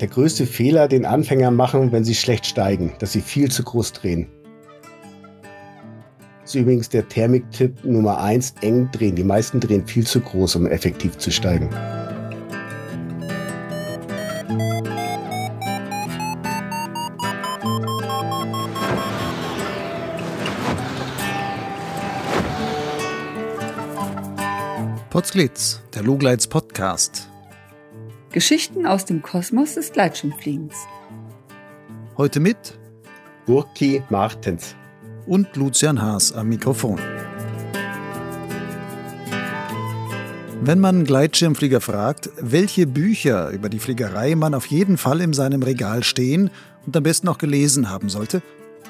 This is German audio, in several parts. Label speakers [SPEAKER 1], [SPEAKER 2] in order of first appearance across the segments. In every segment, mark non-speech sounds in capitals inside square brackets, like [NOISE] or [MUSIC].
[SPEAKER 1] der größte Fehler, den Anfänger machen, wenn sie schlecht steigen, dass sie viel zu groß drehen. Das ist übrigens der Thermik-Tipp Nummer 1, eng drehen. Die meisten drehen viel zu groß, um effektiv zu steigen.
[SPEAKER 2] Potsglitz, der Lugleits Podcast.
[SPEAKER 3] Geschichten aus dem Kosmos des Gleitschirmfliegens.
[SPEAKER 2] Heute mit
[SPEAKER 1] Burki Martens
[SPEAKER 2] und Lucian Haas am Mikrofon. Wenn man Gleitschirmflieger fragt, welche Bücher über die Fliegerei man auf jeden Fall in seinem Regal stehen und am besten auch gelesen haben sollte,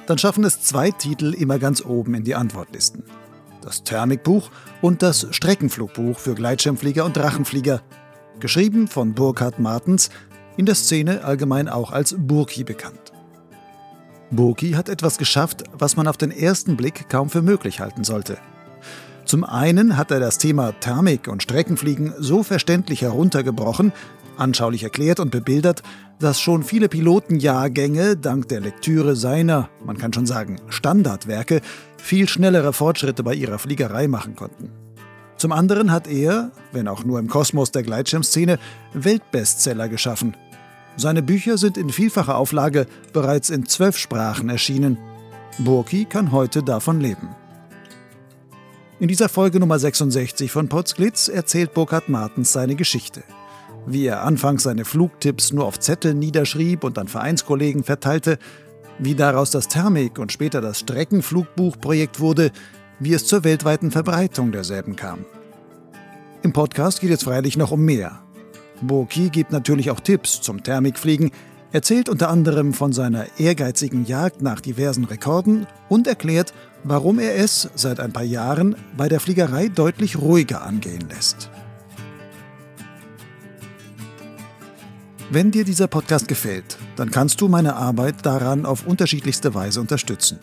[SPEAKER 2] dann schaffen es zwei Titel immer ganz oben in die Antwortlisten. Das Thermikbuch und das Streckenflugbuch für Gleitschirmflieger und Drachenflieger geschrieben von Burkhard Martens, in der Szene allgemein auch als Burki bekannt. Burki hat etwas geschafft, was man auf den ersten Blick kaum für möglich halten sollte. Zum einen hat er das Thema Thermik und Streckenfliegen so verständlich heruntergebrochen, anschaulich erklärt und bebildert, dass schon viele Pilotenjahrgänge dank der Lektüre seiner, man kann schon sagen, Standardwerke viel schnellere Fortschritte bei ihrer Fliegerei machen konnten. Zum anderen hat er, wenn auch nur im Kosmos der Gleitschirmszene, Weltbestseller geschaffen. Seine Bücher sind in vielfacher Auflage bereits in zwölf Sprachen erschienen. Burki kann heute davon leben. In dieser Folge Nummer 66 von Potsglitz erzählt Burkhard Martens seine Geschichte. Wie er anfangs seine Flugtipps nur auf Zettel niederschrieb und an Vereinskollegen verteilte, wie daraus das Thermik und später das Streckenflugbuchprojekt wurde, wie es zur weltweiten Verbreitung derselben kam. Im Podcast geht es freilich noch um mehr. Boki gibt natürlich auch Tipps zum Thermikfliegen, erzählt unter anderem von seiner ehrgeizigen Jagd nach diversen Rekorden und erklärt, warum er es seit ein paar Jahren bei der Fliegerei deutlich ruhiger angehen lässt. Wenn dir dieser Podcast gefällt, dann kannst du meine Arbeit daran auf unterschiedlichste Weise unterstützen.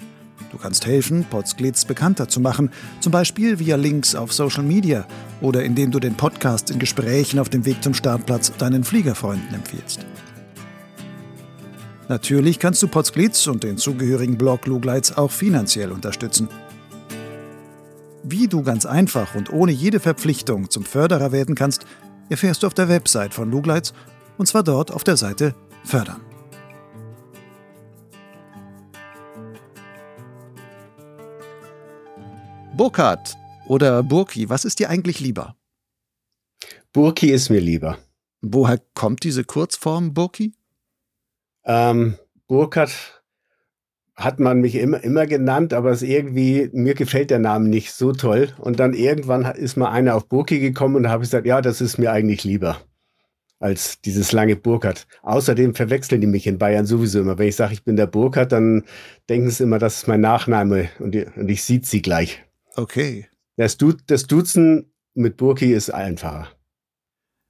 [SPEAKER 2] Du kannst helfen, Potsglitz bekannter zu machen, zum Beispiel via Links auf Social Media oder indem du den Podcast in Gesprächen auf dem Weg zum Startplatz deinen Fliegerfreunden empfiehlst. Natürlich kannst du Potsglitz und den zugehörigen Blog Lugleits auch finanziell unterstützen. Wie du ganz einfach und ohne jede Verpflichtung zum Förderer werden kannst, erfährst du auf der Website von Lugleits und zwar dort auf der Seite Fördern. Burkhard oder Burki, was ist dir eigentlich lieber?
[SPEAKER 1] Burki ist mir lieber.
[SPEAKER 2] Woher kommt diese Kurzform Burki?
[SPEAKER 1] Ähm, Burkhard hat man mich immer, immer genannt, aber es irgendwie, mir gefällt der Name nicht so toll. Und dann irgendwann ist mal einer auf Burki gekommen und da habe ich gesagt, ja, das ist mir eigentlich lieber als dieses lange Burkhardt. Außerdem verwechseln die mich in Bayern sowieso immer. Wenn ich sage, ich bin der Burkhardt, dann denken sie immer, das ist mein Nachname und, und ich sieht sie gleich.
[SPEAKER 2] Okay.
[SPEAKER 1] Das, du das Duzen mit Burki ist einfacher.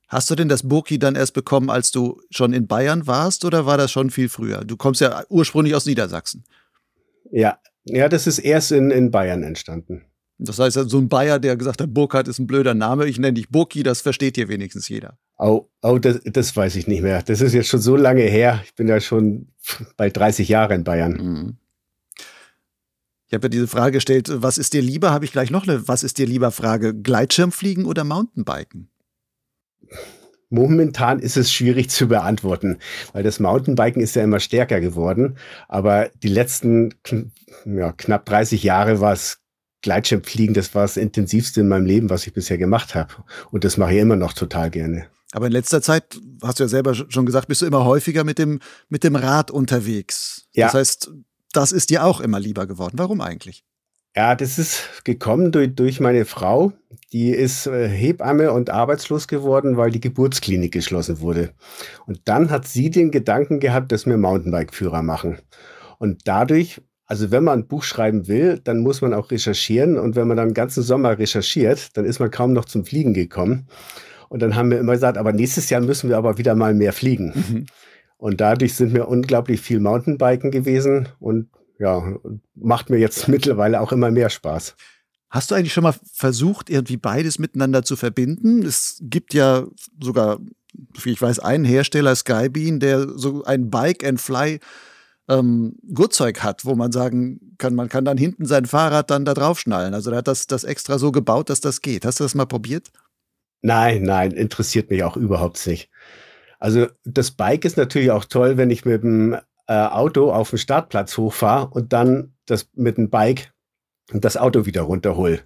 [SPEAKER 2] Hast du denn das Burki dann erst bekommen, als du schon in Bayern warst oder war das schon viel früher? Du kommst ja ursprünglich aus Niedersachsen.
[SPEAKER 1] Ja, ja, das ist erst in, in Bayern entstanden.
[SPEAKER 2] Das heißt, so ein Bayer, der gesagt hat, Burkhardt ist ein blöder Name, ich nenne dich Burki, das versteht hier wenigstens jeder.
[SPEAKER 1] Oh, oh das, das weiß ich nicht mehr. Das ist jetzt schon so lange her. Ich bin ja schon bei 30 Jahren in Bayern. Mhm.
[SPEAKER 2] Ich habe ja diese Frage gestellt, was ist dir lieber? Habe ich gleich noch eine Was ist dir lieber Frage? Gleitschirmfliegen oder Mountainbiken?
[SPEAKER 1] Momentan ist es schwierig zu beantworten, weil das Mountainbiken ist ja immer stärker geworden. Aber die letzten ja, knapp 30 Jahre war es Gleitschirmfliegen, das war das intensivste in meinem Leben, was ich bisher gemacht habe. Und das mache ich immer noch total gerne.
[SPEAKER 2] Aber in letzter Zeit, hast du ja selber schon gesagt, bist du immer häufiger mit dem, mit dem Rad unterwegs. Ja. Das heißt, das ist dir auch immer lieber geworden. Warum eigentlich?
[SPEAKER 1] Ja, das ist gekommen durch, durch meine Frau. Die ist äh, Hebamme und arbeitslos geworden, weil die Geburtsklinik geschlossen wurde. Und dann hat sie den Gedanken gehabt, dass wir Mountainbike-Führer machen. Und dadurch also wenn man ein Buch schreiben will, dann muss man auch recherchieren. Und wenn man dann den ganzen Sommer recherchiert, dann ist man kaum noch zum Fliegen gekommen. Und dann haben wir immer gesagt, aber nächstes Jahr müssen wir aber wieder mal mehr fliegen. Mhm. Und dadurch sind wir unglaublich viel Mountainbiken gewesen und ja, macht mir jetzt [LAUGHS] mittlerweile auch immer mehr Spaß.
[SPEAKER 2] Hast du eigentlich schon mal versucht, irgendwie beides miteinander zu verbinden? Es gibt ja sogar ich weiß, einen Hersteller, Skybean, der so ein Bike-and-Fly ähm, Gurtzeug hat, wo man sagen kann, man kann dann hinten sein Fahrrad dann da draufschnallen. Also der hat das, das extra so gebaut, dass das geht. Hast du das mal probiert?
[SPEAKER 1] Nein, nein, interessiert mich auch überhaupt nicht. Also das Bike ist natürlich auch toll, wenn ich mit dem äh, Auto auf den Startplatz hochfahre und dann das mit dem Bike das Auto wieder runterhole.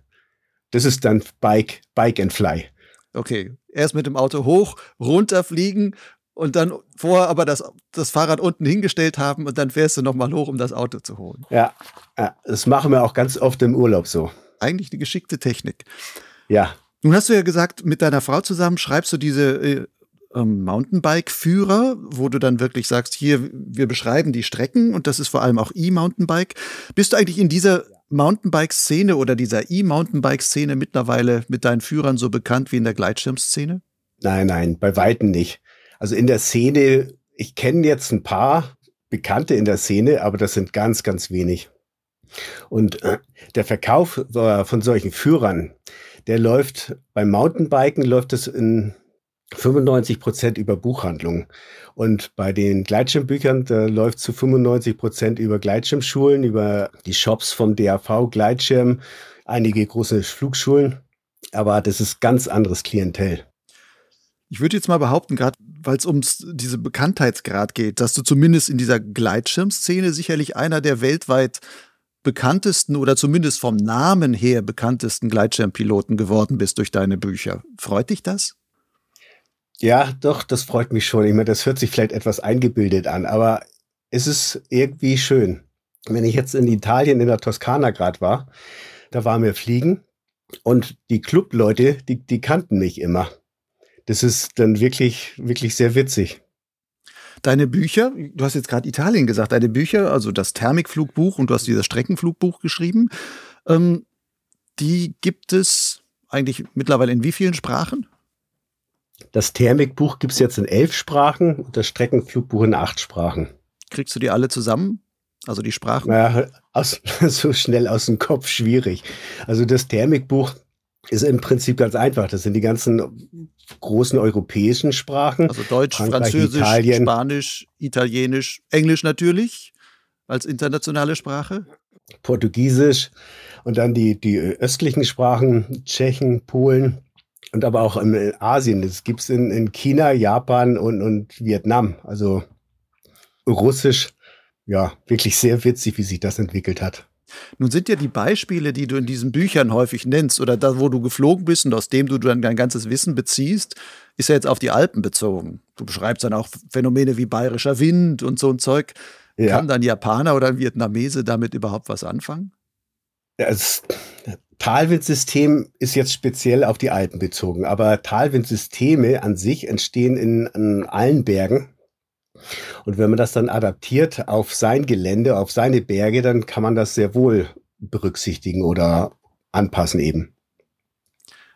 [SPEAKER 1] Das ist dann Bike, Bike and Fly.
[SPEAKER 2] Okay, erst mit dem Auto hoch, runterfliegen und dann vorher aber das, das Fahrrad unten hingestellt haben und dann fährst du nochmal hoch, um das Auto zu holen.
[SPEAKER 1] Ja, ja, das machen wir auch ganz oft im Urlaub so.
[SPEAKER 2] Eigentlich eine geschickte Technik.
[SPEAKER 1] Ja.
[SPEAKER 2] Nun hast du ja gesagt, mit deiner Frau zusammen schreibst du diese äh, ähm, Mountainbike-Führer, wo du dann wirklich sagst, hier, wir beschreiben die Strecken und das ist vor allem auch E-Mountainbike. Bist du eigentlich in dieser Mountainbike-Szene oder dieser E-Mountainbike-Szene mittlerweile mit deinen Führern so bekannt wie in der Gleitschirmszene?
[SPEAKER 1] Nein, nein, bei Weitem nicht. Also in der Szene, ich kenne jetzt ein paar Bekannte in der Szene, aber das sind ganz, ganz wenig. Und äh, der Verkauf äh, von solchen Führern, der läuft beim Mountainbiken läuft es in 95 Prozent über Buchhandlungen. Und bei den Gleitschirmbüchern, läuft zu 95 Prozent über Gleitschirmschulen, über die Shops vom DAV Gleitschirm, einige große Flugschulen. Aber das ist ganz anderes Klientel.
[SPEAKER 2] Ich würde jetzt mal behaupten, gerade weil es ums diese Bekanntheitsgrad geht, dass du zumindest in dieser Gleitschirmszene sicherlich einer der weltweit bekanntesten oder zumindest vom Namen her bekanntesten Gleitschirmpiloten geworden bist durch deine Bücher. Freut dich das?
[SPEAKER 1] Ja, doch, das freut mich schon. Ich meine, das hört sich vielleicht etwas eingebildet an, aber es ist irgendwie schön. Wenn ich jetzt in Italien, in der Toskana gerade war, da waren wir fliegen und die Clubleute, die, die kannten mich immer. Das ist dann wirklich, wirklich sehr witzig.
[SPEAKER 2] Deine Bücher, du hast jetzt gerade Italien gesagt, deine Bücher, also das Thermikflugbuch und du hast dieses Streckenflugbuch geschrieben, ähm, die gibt es eigentlich mittlerweile in wie vielen Sprachen?
[SPEAKER 1] Das Thermikbuch gibt es jetzt in elf Sprachen und das Streckenflugbuch in acht Sprachen.
[SPEAKER 2] Kriegst du die alle zusammen? Also die Sprachen?
[SPEAKER 1] Ja, aus, [LAUGHS] so schnell aus dem Kopf schwierig. Also das Thermikbuch ist im Prinzip ganz einfach. Das sind die ganzen großen europäischen Sprachen.
[SPEAKER 2] Also Deutsch, Frankreich, Französisch, Italien. Spanisch, Italienisch, Englisch natürlich als internationale Sprache.
[SPEAKER 1] Portugiesisch und dann die, die östlichen Sprachen, Tschechen, Polen, und aber auch in Asien. Das gibt es in, in China, Japan und, und Vietnam. Also Russisch, ja, wirklich sehr witzig, wie sich das entwickelt hat.
[SPEAKER 2] Nun sind ja die Beispiele, die du in diesen Büchern häufig nennst oder da, wo du geflogen bist und aus dem du dann dein ganzes Wissen beziehst, ist ja jetzt auf die Alpen bezogen. Du beschreibst dann auch Phänomene wie bayerischer Wind und so ein Zeug. Ja. Kann dann Japaner oder ein Vietnamese damit überhaupt was anfangen?
[SPEAKER 1] Ja, es, Talwindsystem ist jetzt speziell auf die Alpen bezogen, aber Talwindsysteme an sich entstehen in, in allen Bergen. Und wenn man das dann adaptiert auf sein Gelände, auf seine Berge, dann kann man das sehr wohl berücksichtigen oder anpassen eben.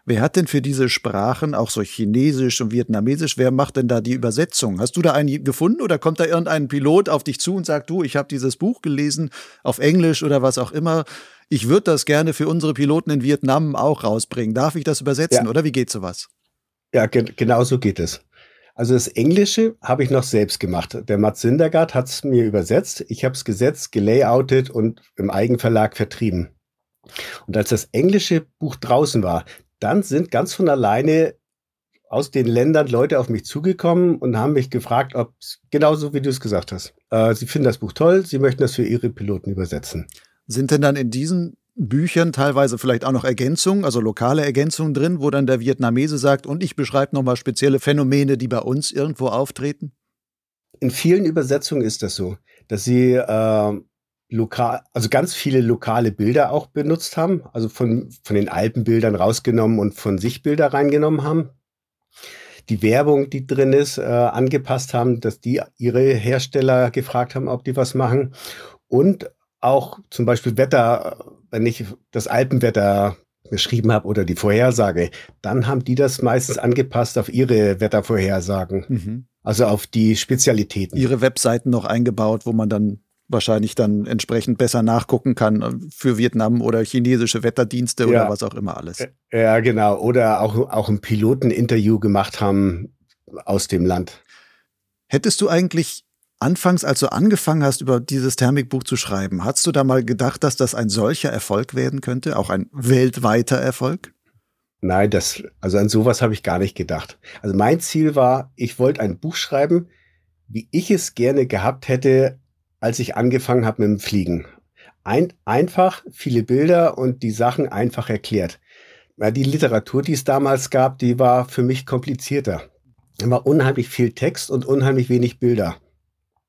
[SPEAKER 2] Wer hat denn für diese Sprachen, auch so Chinesisch und Vietnamesisch, wer macht denn da die Übersetzung? Hast du da einen gefunden oder kommt da irgendein Pilot auf dich zu und sagt, du, ich habe dieses Buch gelesen auf Englisch oder was auch immer, ich würde das gerne für unsere Piloten in Vietnam auch rausbringen. Darf ich das übersetzen ja. oder wie geht sowas?
[SPEAKER 1] Ja, ge genau so geht es. Also das Englische habe ich noch selbst gemacht. Der Mats Sindergaard hat es mir übersetzt. Ich habe es gesetzt, gelayoutet und im Eigenverlag vertrieben. Und als das englische Buch draußen war, dann sind ganz von alleine aus den Ländern Leute auf mich zugekommen und haben mich gefragt, ob genauso wie du es gesagt hast. Äh, sie finden das Buch toll, sie möchten das für ihre Piloten übersetzen.
[SPEAKER 2] Sind denn dann in diesen Büchern teilweise vielleicht auch noch Ergänzungen, also lokale Ergänzungen drin, wo dann der Vietnamese sagt, und ich beschreibe nochmal spezielle Phänomene, die bei uns irgendwo auftreten?
[SPEAKER 1] In vielen Übersetzungen ist das so, dass sie äh, lokal, also ganz viele lokale Bilder auch benutzt haben, also von, von den Alpenbildern rausgenommen und von sich Bilder reingenommen haben. Die Werbung, die drin ist, äh, angepasst haben, dass die ihre Hersteller gefragt haben, ob die was machen. Und auch zum Beispiel Wetter, wenn ich das Alpenwetter geschrieben habe oder die Vorhersage, dann haben die das meistens angepasst auf ihre Wettervorhersagen. Mhm. Also auf die Spezialitäten.
[SPEAKER 2] Ihre Webseiten noch eingebaut, wo man dann wahrscheinlich dann entsprechend besser nachgucken kann äh, für Vietnam oder chinesische Wetterdienste ja. oder was auch immer alles.
[SPEAKER 1] Ja, genau. Oder auch, auch ein Piloteninterview gemacht haben aus dem Land.
[SPEAKER 2] Hättest du eigentlich anfangs, als du angefangen hast, über dieses Thermikbuch zu schreiben, hast du da mal gedacht, dass das ein solcher Erfolg werden könnte, auch ein weltweiter Erfolg?
[SPEAKER 1] Nein, das, also an sowas habe ich gar nicht gedacht. Also mein Ziel war, ich wollte ein Buch schreiben, wie ich es gerne gehabt hätte, als ich angefangen habe mit dem Fliegen. Ein, einfach, viele Bilder und die Sachen einfach erklärt. Ja, die Literatur, die es damals gab, die war für mich komplizierter. Da war unheimlich viel Text und unheimlich wenig Bilder.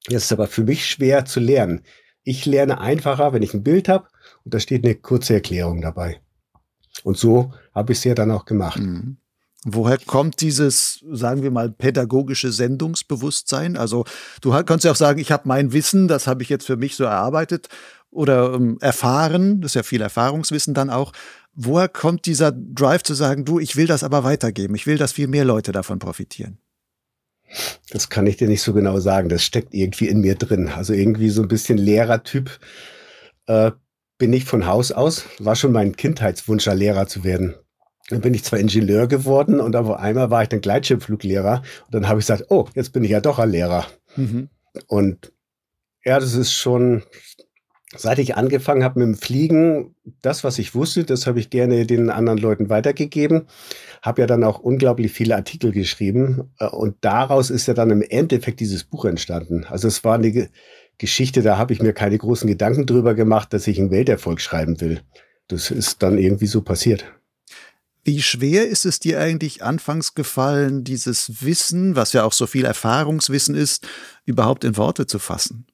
[SPEAKER 1] Das ist aber für mich schwer zu lernen. Ich lerne einfacher, wenn ich ein Bild habe und da steht eine kurze Erklärung dabei. Und so habe ich es ja dann auch gemacht. Mhm.
[SPEAKER 2] Woher kommt dieses, sagen wir mal, pädagogische Sendungsbewusstsein? Also du kannst ja auch sagen, ich habe mein Wissen, das habe ich jetzt für mich so erarbeitet oder ähm, erfahren, das ist ja viel Erfahrungswissen dann auch. Woher kommt dieser Drive zu sagen, du, ich will das aber weitergeben, ich will, dass viel mehr Leute davon profitieren?
[SPEAKER 1] Das kann ich dir nicht so genau sagen. Das steckt irgendwie in mir drin. Also irgendwie so ein bisschen Lehrertyp äh, bin ich von Haus aus. War schon mein Kindheitswunsch, Lehrer zu werden. Dann bin ich zwar Ingenieur geworden und auf einmal war ich dann Gleitschirmfluglehrer. Und dann habe ich gesagt, oh, jetzt bin ich ja doch ein Lehrer. Mhm. Und ja, das ist schon, seit ich angefangen habe mit dem Fliegen, das, was ich wusste, das habe ich gerne den anderen Leuten weitergegeben. Habe ja dann auch unglaublich viele Artikel geschrieben. Äh, und daraus ist ja dann im Endeffekt dieses Buch entstanden. Also es war eine Geschichte, da habe ich mir keine großen Gedanken drüber gemacht, dass ich einen Welterfolg schreiben will. Das ist dann irgendwie so passiert.
[SPEAKER 2] Wie schwer ist es dir eigentlich anfangs gefallen, dieses Wissen, was ja auch so viel Erfahrungswissen ist, überhaupt in Worte zu fassen?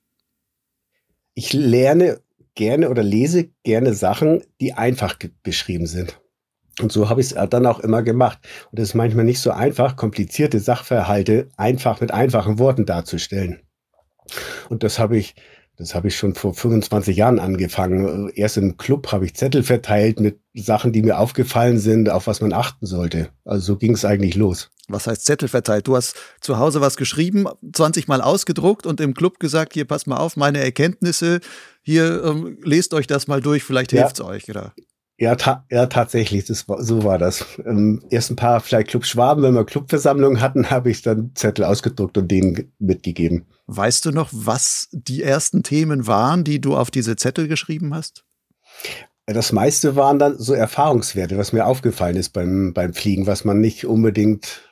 [SPEAKER 1] ich lerne gerne oder lese gerne Sachen, die einfach beschrieben sind. Und so habe ich es dann auch immer gemacht. Und es ist manchmal nicht so einfach, komplizierte Sachverhalte einfach mit einfachen Worten darzustellen. Und das habe ich das habe ich schon vor 25 Jahren angefangen. Erst im Club habe ich Zettel verteilt mit Sachen, die mir aufgefallen sind, auf was man achten sollte. Also so ging es eigentlich los.
[SPEAKER 2] Was heißt Zettel verteilt? Du hast zu Hause was geschrieben, 20 Mal ausgedruckt und im Club gesagt, hier pass mal auf, meine Erkenntnisse, hier ähm, lest euch das mal durch, vielleicht ja. hilft's euch, oder?
[SPEAKER 1] Ja, ta ja, tatsächlich, das war, so war das. Ähm, erst ein paar vielleicht Club Schwaben, wenn wir Clubversammlungen hatten, habe ich dann Zettel ausgedruckt und denen mitgegeben.
[SPEAKER 2] Weißt du noch, was die ersten Themen waren, die du auf diese Zettel geschrieben hast?
[SPEAKER 1] Das meiste waren dann so Erfahrungswerte, was mir aufgefallen ist beim, beim Fliegen, was man nicht unbedingt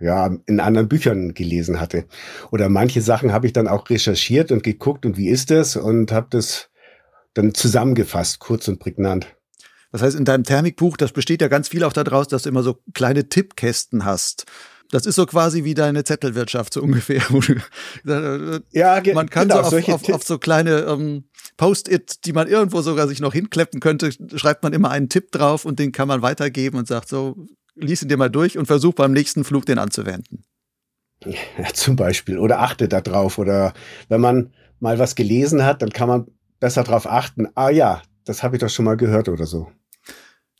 [SPEAKER 1] ja, in anderen Büchern gelesen hatte. Oder manche Sachen habe ich dann auch recherchiert und geguckt und wie ist das und habe das dann zusammengefasst, kurz und prägnant.
[SPEAKER 2] Das heißt, in deinem Thermikbuch, das besteht ja ganz viel auch daraus, dass du immer so kleine Tippkästen hast. Das ist so quasi wie deine Zettelwirtschaft, so [LAUGHS] ungefähr. ja, man kann genau, so auf, auf, auf, so kleine ähm, Post-it, die man irgendwo sogar sich noch hinkleppen könnte, schreibt man immer einen Tipp drauf und den kann man weitergeben und sagt so, lies ihn dir mal durch und versuch beim nächsten Flug den anzuwenden.
[SPEAKER 1] Ja, zum Beispiel. Oder achte da drauf. Oder wenn man mal was gelesen hat, dann kann man besser darauf achten. Ah ja, das habe ich doch schon mal gehört oder so.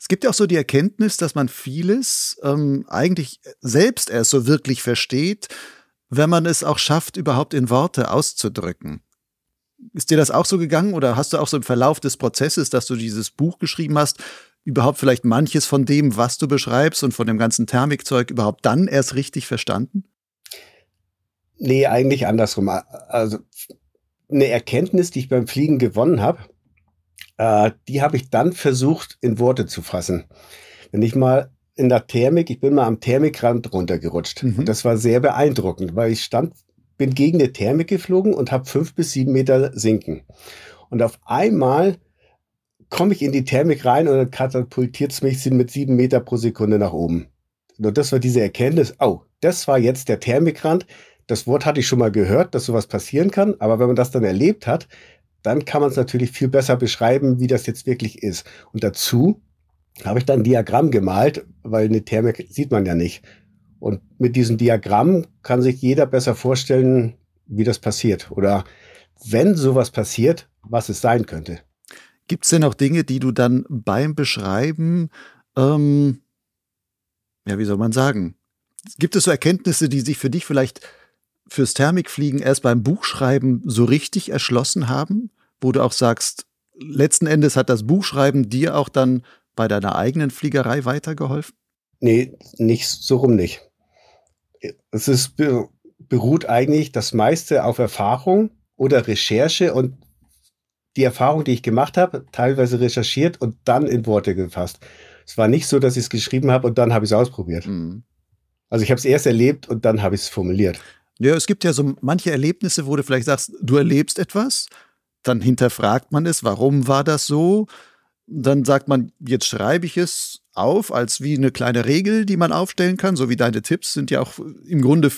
[SPEAKER 2] Es gibt ja auch so die Erkenntnis, dass man vieles ähm, eigentlich selbst erst so wirklich versteht, wenn man es auch schafft, überhaupt in Worte auszudrücken. Ist dir das auch so gegangen oder hast du auch so im Verlauf des Prozesses, dass du dieses Buch geschrieben hast, überhaupt vielleicht manches von dem, was du beschreibst und von dem ganzen Thermikzeug überhaupt dann erst richtig verstanden?
[SPEAKER 1] Nee, eigentlich andersrum. Also eine Erkenntnis, die ich beim Fliegen gewonnen habe, äh, die habe ich dann versucht in Worte zu fassen. Wenn ich mal in der Thermik, ich bin mal am Thermikrand runtergerutscht. Mhm. Und das war sehr beeindruckend, weil ich stand, bin gegen eine Thermik geflogen und habe fünf bis sieben Meter sinken. Und auf einmal komme ich in die Thermik rein und dann katapultiert es mich mit sieben Meter pro Sekunde nach oben. Und das war diese Erkenntnis, oh, das war jetzt der Thermikrand. Das Wort hatte ich schon mal gehört, dass sowas passieren kann, aber wenn man das dann erlebt hat, dann kann man es natürlich viel besser beschreiben, wie das jetzt wirklich ist. Und dazu habe ich dann ein Diagramm gemalt, weil eine Thermik sieht man ja nicht. Und mit diesem Diagramm kann sich jeder besser vorstellen, wie das passiert. Oder wenn sowas passiert, was es sein könnte.
[SPEAKER 2] Gibt es denn auch Dinge, die du dann beim Beschreiben, ähm, ja, wie soll man sagen? Gibt es so Erkenntnisse, die sich für dich vielleicht fürs Thermikfliegen erst beim Buchschreiben so richtig erschlossen haben, wo du auch sagst, letzten Endes hat das Buchschreiben dir auch dann bei deiner eigenen Fliegerei weitergeholfen?
[SPEAKER 1] Nee, nicht so rum nicht. es ist, beruht eigentlich das meiste auf Erfahrung oder Recherche und die Erfahrung, die ich gemacht habe, teilweise recherchiert und dann in Worte gefasst. Es war nicht so, dass ich es geschrieben habe und dann habe ich es ausprobiert. Mhm. Also ich habe es erst erlebt und dann habe ich es formuliert.
[SPEAKER 2] Ja, es gibt ja so manche Erlebnisse, wo du vielleicht sagst, du erlebst etwas, dann hinterfragt man es, warum war das so? Dann sagt man, jetzt schreibe ich es auf als wie eine kleine Regel, die man aufstellen kann, so wie deine Tipps sind ja auch im Grunde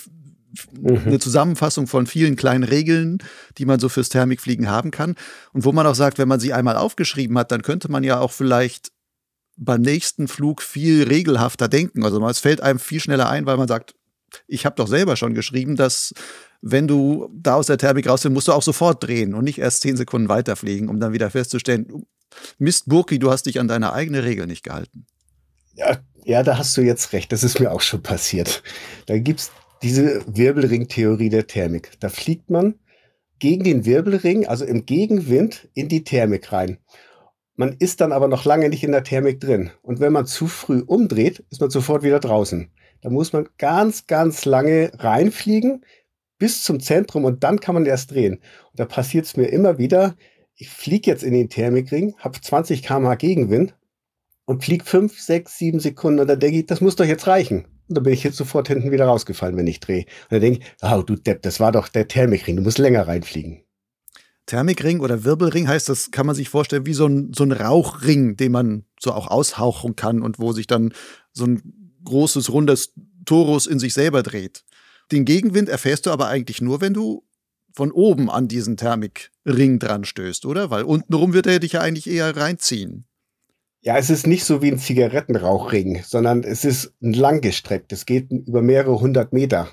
[SPEAKER 2] mhm. eine Zusammenfassung von vielen kleinen Regeln, die man so fürs Thermikfliegen haben kann. Und wo man auch sagt, wenn man sie einmal aufgeschrieben hat, dann könnte man ja auch vielleicht beim nächsten Flug viel regelhafter denken. Also es fällt einem viel schneller ein, weil man sagt, ich habe doch selber schon geschrieben, dass wenn du da aus der Thermik raus musst du auch sofort drehen und nicht erst zehn Sekunden weiterfliegen, um dann wieder festzustellen, Mist, Burki, du hast dich an deine eigene Regel nicht gehalten.
[SPEAKER 1] Ja, ja, da hast du jetzt recht. Das ist mir auch schon passiert. Da gibt es diese Wirbelring-Theorie der Thermik. Da fliegt man gegen den Wirbelring, also im Gegenwind, in die Thermik rein. Man ist dann aber noch lange nicht in der Thermik drin. Und wenn man zu früh umdreht, ist man sofort wieder draußen. Da muss man ganz, ganz lange reinfliegen bis zum Zentrum und dann kann man erst drehen. Und da passiert es mir immer wieder. Ich fliege jetzt in den Thermikring, habe 20 km/h Gegenwind und fliege 5, 6, 7 Sekunden und dann denke ich, das muss doch jetzt reichen. Und dann bin ich jetzt sofort hinten wieder rausgefallen, wenn ich drehe. Und dann denke ich, oh du Depp, das war doch der Thermikring, du musst länger reinfliegen.
[SPEAKER 2] Thermikring oder Wirbelring heißt, das kann man sich vorstellen wie so ein, so ein Rauchring, den man so auch aushauchen kann und wo sich dann so ein großes, rundes Torus in sich selber dreht. Den Gegenwind erfährst du aber eigentlich nur, wenn du von oben an diesen Thermikring dran stößt, oder? Weil untenrum wird er dich ja eigentlich eher reinziehen.
[SPEAKER 1] Ja, es ist nicht so wie ein Zigarettenrauchring, sondern es ist langgestreckt. Es geht über mehrere hundert Meter.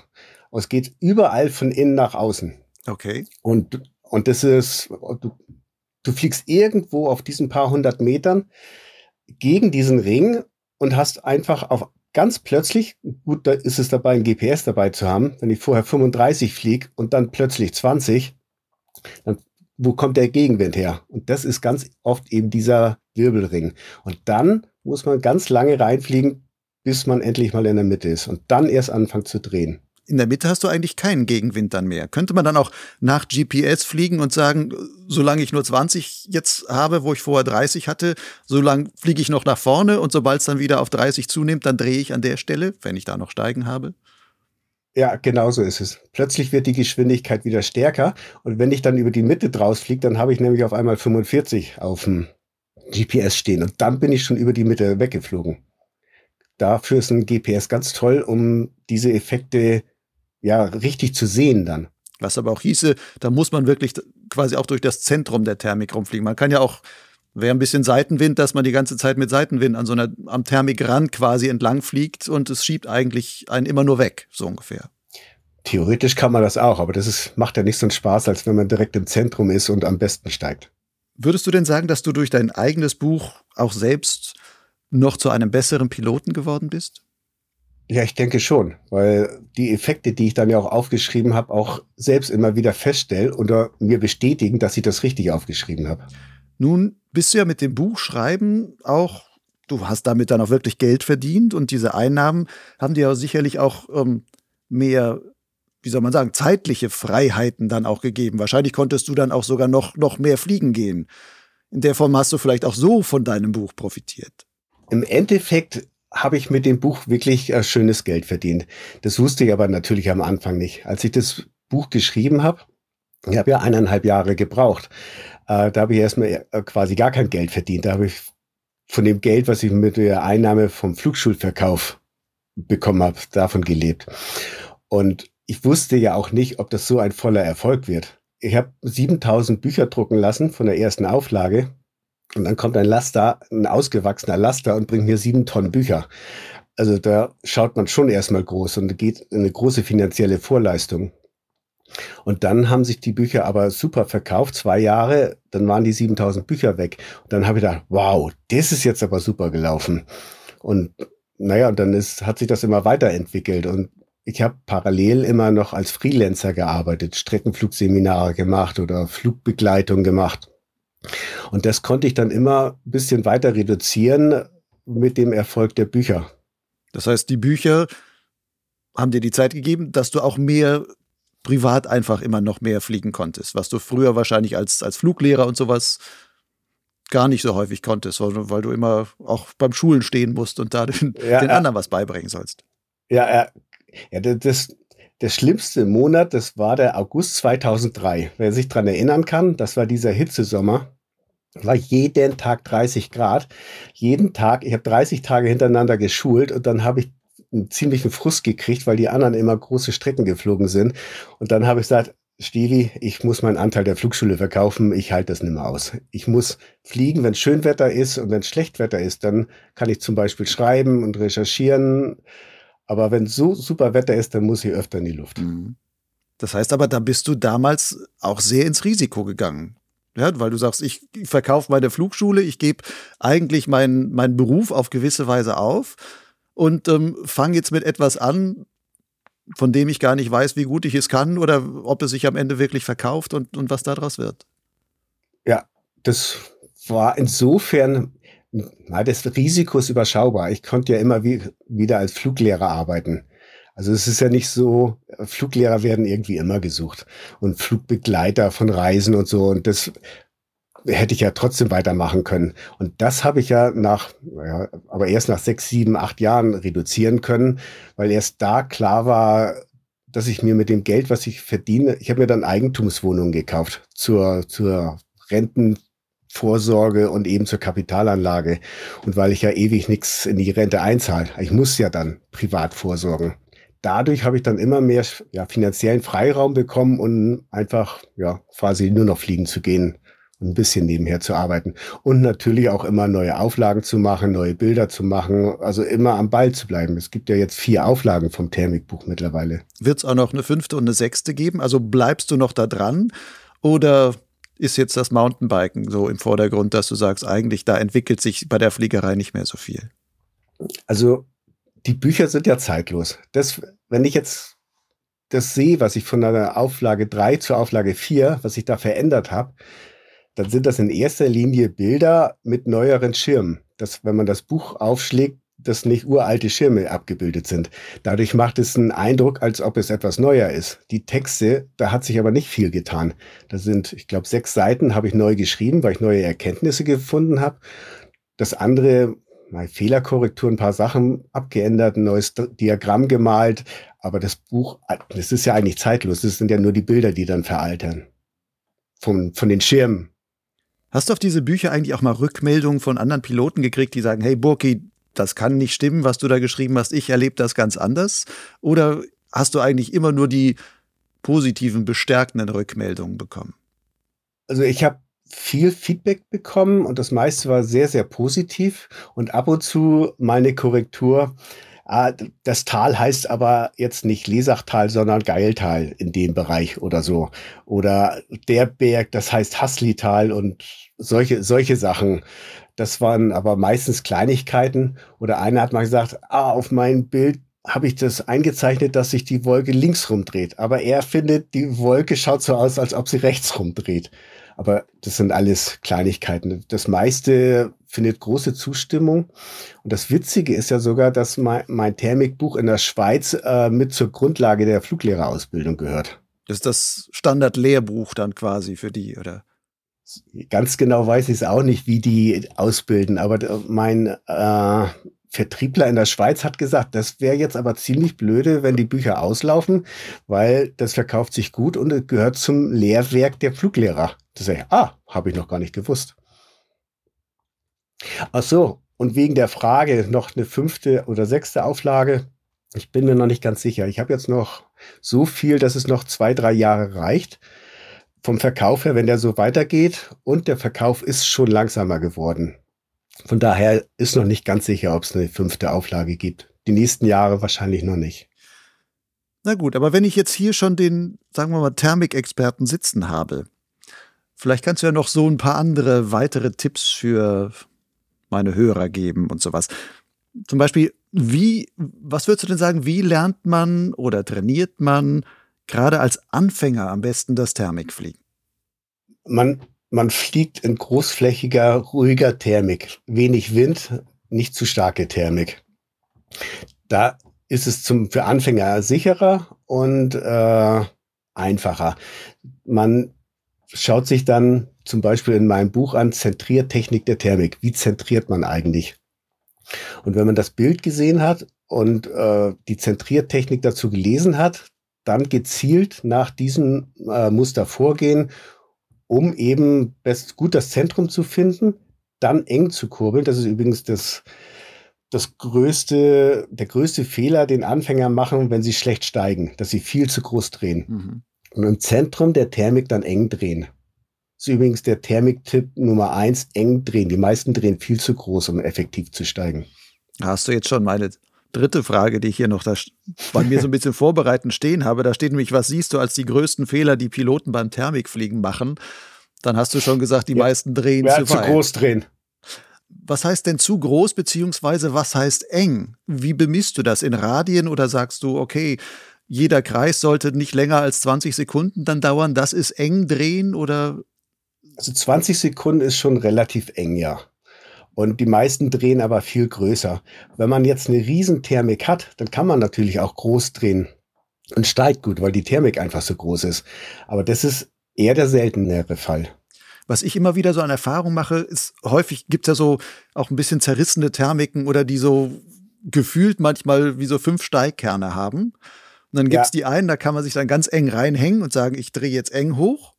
[SPEAKER 1] Und es geht überall von innen nach außen.
[SPEAKER 2] Okay.
[SPEAKER 1] Und und das ist, du, du fliegst irgendwo auf diesen paar hundert Metern gegen diesen Ring und hast einfach auf ganz plötzlich, gut, da ist es dabei, ein GPS dabei zu haben, wenn ich vorher 35 fliege und dann plötzlich 20, dann wo kommt der Gegenwind her? Und das ist ganz oft eben dieser Wirbelring. Und dann muss man ganz lange reinfliegen, bis man endlich mal in der Mitte ist und dann erst anfangen zu drehen
[SPEAKER 2] in der Mitte hast du eigentlich keinen Gegenwind dann mehr. Könnte man dann auch nach GPS fliegen und sagen, solange ich nur 20 jetzt habe, wo ich vorher 30 hatte, solange fliege ich noch nach vorne und sobald es dann wieder auf 30 zunimmt, dann drehe ich an der Stelle, wenn ich da noch steigen habe?
[SPEAKER 1] Ja, genau so ist es. Plötzlich wird die Geschwindigkeit wieder stärker und wenn ich dann über die Mitte draus fliege, dann habe ich nämlich auf einmal 45 auf dem GPS stehen und dann bin ich schon über die Mitte weggeflogen. Dafür ist ein GPS ganz toll, um diese Effekte ja richtig zu sehen dann.
[SPEAKER 2] Was aber auch hieße, da muss man wirklich quasi auch durch das Zentrum der Thermik rumfliegen. Man kann ja auch, wäre ein bisschen Seitenwind, dass man die ganze Zeit mit Seitenwind an so einer, am Thermikrand quasi entlang fliegt und es schiebt eigentlich einen immer nur weg, so ungefähr.
[SPEAKER 1] Theoretisch kann man das auch, aber das ist, macht ja nicht so einen Spaß, als wenn man direkt im Zentrum ist und am besten steigt.
[SPEAKER 2] Würdest du denn sagen, dass du durch dein eigenes Buch auch selbst noch zu einem besseren Piloten geworden bist?
[SPEAKER 1] Ja, ich denke schon, weil die Effekte, die ich dann ja auch aufgeschrieben habe, auch selbst immer wieder feststelle oder mir bestätigen, dass ich das richtig aufgeschrieben habe.
[SPEAKER 2] Nun bist du ja mit dem Buchschreiben auch, du hast damit dann auch wirklich Geld verdient und diese Einnahmen haben dir ja sicherlich auch ähm, mehr, wie soll man sagen, zeitliche Freiheiten dann auch gegeben. Wahrscheinlich konntest du dann auch sogar noch, noch mehr fliegen gehen. In der Form hast du vielleicht auch so von deinem Buch profitiert.
[SPEAKER 1] Im Endeffekt habe ich mit dem Buch wirklich äh, schönes Geld verdient. Das wusste ich aber natürlich am Anfang nicht. Als ich das Buch geschrieben habe, ich habe ja eineinhalb Jahre gebraucht. Äh, da habe ich erstmal äh, quasi gar kein Geld verdient. Da habe ich von dem Geld, was ich mit der Einnahme vom Flugschulverkauf bekommen habe, davon gelebt. Und ich wusste ja auch nicht, ob das so ein voller Erfolg wird. Ich habe 7000 Bücher drucken lassen von der ersten Auflage und dann kommt ein Laster, ein ausgewachsener Laster und bringt mir sieben Tonnen Bücher. Also da schaut man schon erstmal groß und geht in eine große finanzielle Vorleistung. Und dann haben sich die Bücher aber super verkauft, zwei Jahre, dann waren die 7000 Bücher weg. Und dann habe ich gedacht, wow, das ist jetzt aber super gelaufen. Und naja, und dann ist, hat sich das immer weiterentwickelt. Und ich habe parallel immer noch als Freelancer gearbeitet, Streckenflugseminare gemacht oder Flugbegleitung gemacht. Und das konnte ich dann immer ein bisschen weiter reduzieren mit dem Erfolg der Bücher.
[SPEAKER 2] Das heißt, die Bücher haben dir die Zeit gegeben, dass du auch mehr privat einfach immer noch mehr fliegen konntest, was du früher wahrscheinlich als, als Fluglehrer und sowas gar nicht so häufig konntest, weil du immer auch beim Schulen stehen musst und da [LAUGHS] den, ja, den anderen was beibringen sollst.
[SPEAKER 1] Ja, ja, ja das, der schlimmste Monat, das war der August 2003. Wer sich daran erinnern kann, das war dieser Hitzesommer. War jeden Tag 30 Grad. Jeden Tag, ich habe 30 Tage hintereinander geschult und dann habe ich einen ziemlichen Frust gekriegt, weil die anderen immer große Strecken geflogen sind. Und dann habe ich gesagt, Stevie, ich muss meinen Anteil der Flugschule verkaufen, ich halte das nicht mehr aus. Ich muss fliegen, wenn Schönwetter ist und wenn Schlechtwetter ist, dann kann ich zum Beispiel schreiben und recherchieren aber wenn so super Wetter ist, dann muss ich öfter in die Luft. Mhm.
[SPEAKER 2] Das heißt aber, da bist du damals auch sehr ins Risiko gegangen. Ja, weil du sagst, ich verkaufe meine Flugschule, ich gebe eigentlich meinen, meinen Beruf auf gewisse Weise auf und ähm, fange jetzt mit etwas an, von dem ich gar nicht weiß, wie gut ich es kann oder ob es sich am Ende wirklich verkauft und, und was daraus wird.
[SPEAKER 1] Ja, das war insofern na, das Risiko ist überschaubar. Ich konnte ja immer wie, wieder als Fluglehrer arbeiten. Also es ist ja nicht so, Fluglehrer werden irgendwie immer gesucht und Flugbegleiter von Reisen und so. Und das hätte ich ja trotzdem weitermachen können. Und das habe ich ja nach, ja, aber erst nach sechs, sieben, acht Jahren reduzieren können, weil erst da klar war, dass ich mir mit dem Geld, was ich verdiene, ich habe mir dann Eigentumswohnungen gekauft zur, zur Renten, Vorsorge und eben zur Kapitalanlage. Und weil ich ja ewig nichts in die Rente einzahle, ich muss ja dann privat vorsorgen. Dadurch habe ich dann immer mehr ja, finanziellen Freiraum bekommen, um einfach ja quasi nur noch fliegen zu gehen und ein bisschen nebenher zu arbeiten. Und natürlich auch immer neue Auflagen zu machen, neue Bilder zu machen, also immer am Ball zu bleiben. Es gibt ja jetzt vier Auflagen vom Thermikbuch mittlerweile.
[SPEAKER 2] Wird es auch noch eine fünfte und eine sechste geben? Also bleibst du noch da dran? Oder ist jetzt das Mountainbiken so im Vordergrund, dass du sagst, eigentlich da entwickelt sich bei der Fliegerei nicht mehr so viel?
[SPEAKER 1] Also die Bücher sind ja zeitlos. Das, wenn ich jetzt das sehe, was ich von einer Auflage 3 zur Auflage 4, was ich da verändert habe, dann sind das in erster Linie Bilder mit neueren Schirmen. Das, wenn man das Buch aufschlägt, dass nicht uralte Schirme abgebildet sind. Dadurch macht es einen Eindruck, als ob es etwas neuer ist. Die Texte, da hat sich aber nicht viel getan. Da sind, ich glaube, sechs Seiten habe ich neu geschrieben, weil ich neue Erkenntnisse gefunden habe. Das andere, mal Fehlerkorrektur, ein paar Sachen abgeändert, ein neues Diagramm gemalt. Aber das Buch, das ist ja eigentlich zeitlos. Das sind ja nur die Bilder, die dann veraltern. Von, von den Schirmen.
[SPEAKER 2] Hast du auf diese Bücher eigentlich auch mal Rückmeldungen von anderen Piloten gekriegt, die sagen, hey Burki, das kann nicht stimmen, was du da geschrieben hast, ich erlebe das ganz anders? Oder hast du eigentlich immer nur die positiven, bestärkenden Rückmeldungen bekommen?
[SPEAKER 1] Also ich habe viel Feedback bekommen und das meiste war sehr, sehr positiv und ab und zu meine Korrektur. Ah, das Tal heißt aber jetzt nicht Lesachtal, sondern Geiltal in dem Bereich oder so. Oder der Berg, das heißt Haslital und solche, solche Sachen. Das waren aber meistens Kleinigkeiten. Oder einer hat mal gesagt, ah, auf mein Bild habe ich das eingezeichnet, dass sich die Wolke links rumdreht. Aber er findet, die Wolke schaut so aus, als ob sie rechts rumdreht. Aber das sind alles Kleinigkeiten. Das meiste findet große Zustimmung. Und das Witzige ist ja sogar, dass mein, mein Thermikbuch in der Schweiz äh, mit zur Grundlage der Fluglehrerausbildung gehört.
[SPEAKER 2] Das ist das Standardlehrbuch dann quasi für die, oder?
[SPEAKER 1] Ganz genau weiß ich es auch nicht, wie die ausbilden, aber mein äh, Vertriebler in der Schweiz hat gesagt, das wäre jetzt aber ziemlich blöde, wenn die Bücher auslaufen, weil das verkauft sich gut und es gehört zum Lehrwerk der Fluglehrer. Das sage ich, ah, habe ich noch gar nicht gewusst. Ach so, und wegen der Frage noch eine fünfte oder sechste Auflage. Ich bin mir noch nicht ganz sicher. Ich habe jetzt noch so viel, dass es noch zwei, drei Jahre reicht vom Verkauf her, wenn der so weitergeht. Und der Verkauf ist schon langsamer geworden. Von daher ist noch nicht ganz sicher, ob es eine fünfte Auflage gibt. Die nächsten Jahre wahrscheinlich noch nicht.
[SPEAKER 2] Na gut, aber wenn ich jetzt hier schon den, sagen wir mal, Thermikexperten sitzen habe, vielleicht kannst du ja noch so ein paar andere weitere Tipps für meine Hörer geben und sowas. Zum Beispiel, wie, was würdest du denn sagen, wie lernt man oder trainiert man gerade als Anfänger am besten das Thermikfliegen?
[SPEAKER 1] Man, man fliegt in großflächiger, ruhiger Thermik. Wenig Wind, nicht zu starke Thermik. Da ist es zum, für Anfänger sicherer und äh, einfacher. Man schaut sich dann zum Beispiel in meinem Buch an Zentriertechnik der Thermik. Wie zentriert man eigentlich? Und wenn man das Bild gesehen hat und äh, die Zentriertechnik dazu gelesen hat, dann gezielt nach diesem äh, Muster vorgehen, um eben best gut das Zentrum zu finden, dann eng zu kurbeln. Das ist übrigens das, das größte, der größte Fehler, den Anfänger machen, wenn sie schlecht steigen, dass sie viel zu groß drehen. Mhm. Und im Zentrum der Thermik dann eng drehen. Das ist übrigens der Thermik-Tipp Nummer eins, eng drehen. Die meisten drehen viel zu groß, um effektiv zu steigen.
[SPEAKER 2] Hast du jetzt schon meine dritte Frage, die ich hier noch da bei mir so ein bisschen vorbereitend stehen habe. Da steht nämlich, was siehst du als die größten Fehler, die Piloten beim Thermikfliegen machen? Dann hast du schon gesagt, die ja, meisten drehen
[SPEAKER 1] ja, zu, zu groß drehen.
[SPEAKER 2] Was heißt denn zu groß, beziehungsweise was heißt eng? Wie bemisst du das in Radien oder sagst du, okay, jeder Kreis sollte nicht länger als 20 Sekunden dann dauern, das ist eng drehen oder?
[SPEAKER 1] Also 20 Sekunden ist schon relativ eng, ja. Und die meisten drehen aber viel größer. Wenn man jetzt eine Riesenthermik hat, dann kann man natürlich auch groß drehen und steigt gut, weil die Thermik einfach so groß ist. Aber das ist eher der seltenere Fall.
[SPEAKER 2] Was ich immer wieder so an Erfahrung mache, ist häufig gibt es ja so auch ein bisschen zerrissene Thermiken oder die so gefühlt manchmal wie so fünf Steigkerne haben. Und dann gibt es ja. die einen, da kann man sich dann ganz eng reinhängen und sagen, ich drehe jetzt eng hoch.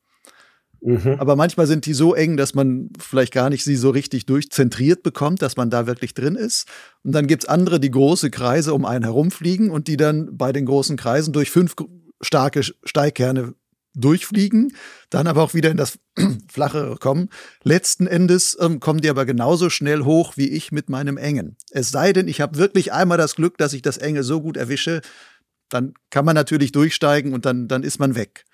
[SPEAKER 2] Mhm. Aber manchmal sind die so eng, dass man vielleicht gar nicht sie so richtig durchzentriert bekommt, dass man da wirklich drin ist. Und dann gibt es andere, die große Kreise um einen herumfliegen und die dann bei den großen Kreisen durch fünf starke Steigkerne durchfliegen, dann aber auch wieder in das [CLEARS THROAT] Flachere kommen. Letzten Endes ähm, kommen die aber genauso schnell hoch wie ich mit meinem Engen. Es sei denn, ich habe wirklich einmal das Glück, dass ich das Enge so gut erwische, dann kann man natürlich durchsteigen und dann, dann ist man weg.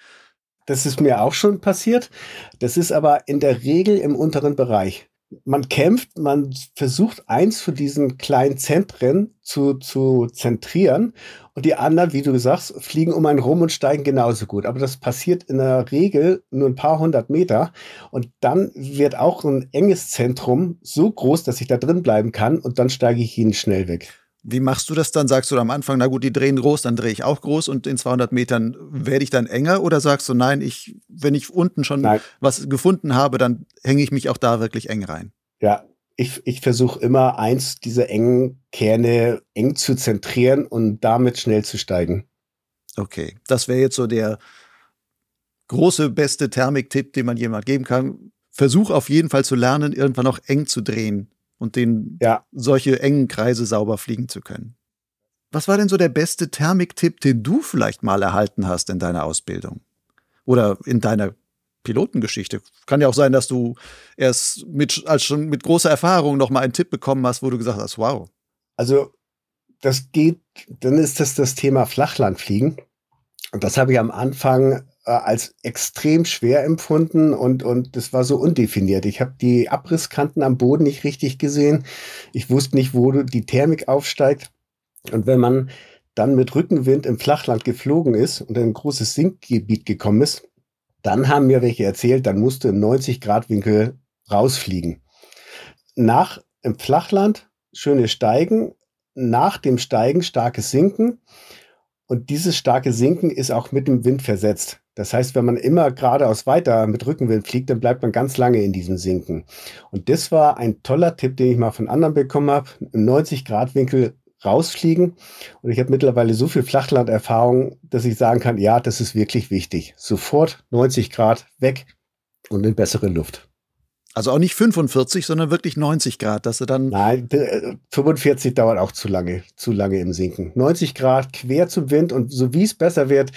[SPEAKER 1] Das ist mir auch schon passiert. Das ist aber in der Regel im unteren Bereich. Man kämpft, man versucht eins von diesen kleinen Zentren zu, zu zentrieren und die anderen, wie du sagst, fliegen um einen rum und steigen genauso gut. Aber das passiert in der Regel nur ein paar hundert Meter und dann wird auch ein enges Zentrum so groß, dass ich da drin bleiben kann und dann steige ich ihn schnell weg.
[SPEAKER 2] Wie machst du das dann? Sagst du am Anfang, na gut, die drehen groß, dann drehe ich auch groß und in 200 Metern werde ich dann enger? Oder sagst du, nein, ich, wenn ich unten schon nein. was gefunden habe, dann hänge ich mich auch da wirklich eng rein?
[SPEAKER 1] Ja, ich, ich versuche immer eins dieser engen Kerne eng zu zentrieren und damit schnell zu steigen.
[SPEAKER 2] Okay, das wäre jetzt so der große, beste Thermik-Tipp, den man jemand geben kann. Versuch auf jeden Fall zu lernen, irgendwann auch eng zu drehen und den ja. solche engen Kreise sauber fliegen zu können. Was war denn so der beste Thermiktipp, den du vielleicht mal erhalten hast in deiner Ausbildung? Oder in deiner Pilotengeschichte? Kann ja auch sein, dass du erst mit, als schon mit großer Erfahrung noch mal einen Tipp bekommen hast, wo du gesagt hast, wow.
[SPEAKER 1] Also, das geht, dann ist das das Thema Flachlandfliegen. Und das habe ich am Anfang äh, als extrem schwer empfunden und, und das war so undefiniert. Ich habe die Abrisskanten am Boden nicht richtig gesehen. Ich wusste nicht, wo die Thermik aufsteigt. Und wenn man dann mit Rückenwind im Flachland geflogen ist und in ein großes Sinkgebiet gekommen ist, dann haben mir welche erzählt, dann musst du im 90-Grad-Winkel rausfliegen. Nach im Flachland schöne Steigen, nach dem Steigen starkes Sinken. Und dieses starke Sinken ist auch mit dem Wind versetzt. Das heißt, wenn man immer geradeaus weiter mit Rückenwind fliegt, dann bleibt man ganz lange in diesem Sinken. Und das war ein toller Tipp, den ich mal von anderen bekommen habe. Im 90-Grad-Winkel rausfliegen. Und ich habe mittlerweile so viel Flachlanderfahrung, dass ich sagen kann, ja, das ist wirklich wichtig. Sofort 90 Grad weg und in bessere Luft.
[SPEAKER 2] Also auch nicht 45, sondern wirklich 90 Grad, dass du dann.
[SPEAKER 1] Nein, 45 dauert auch zu lange, zu lange im Sinken. 90 Grad quer zum Wind und so wie es besser wird,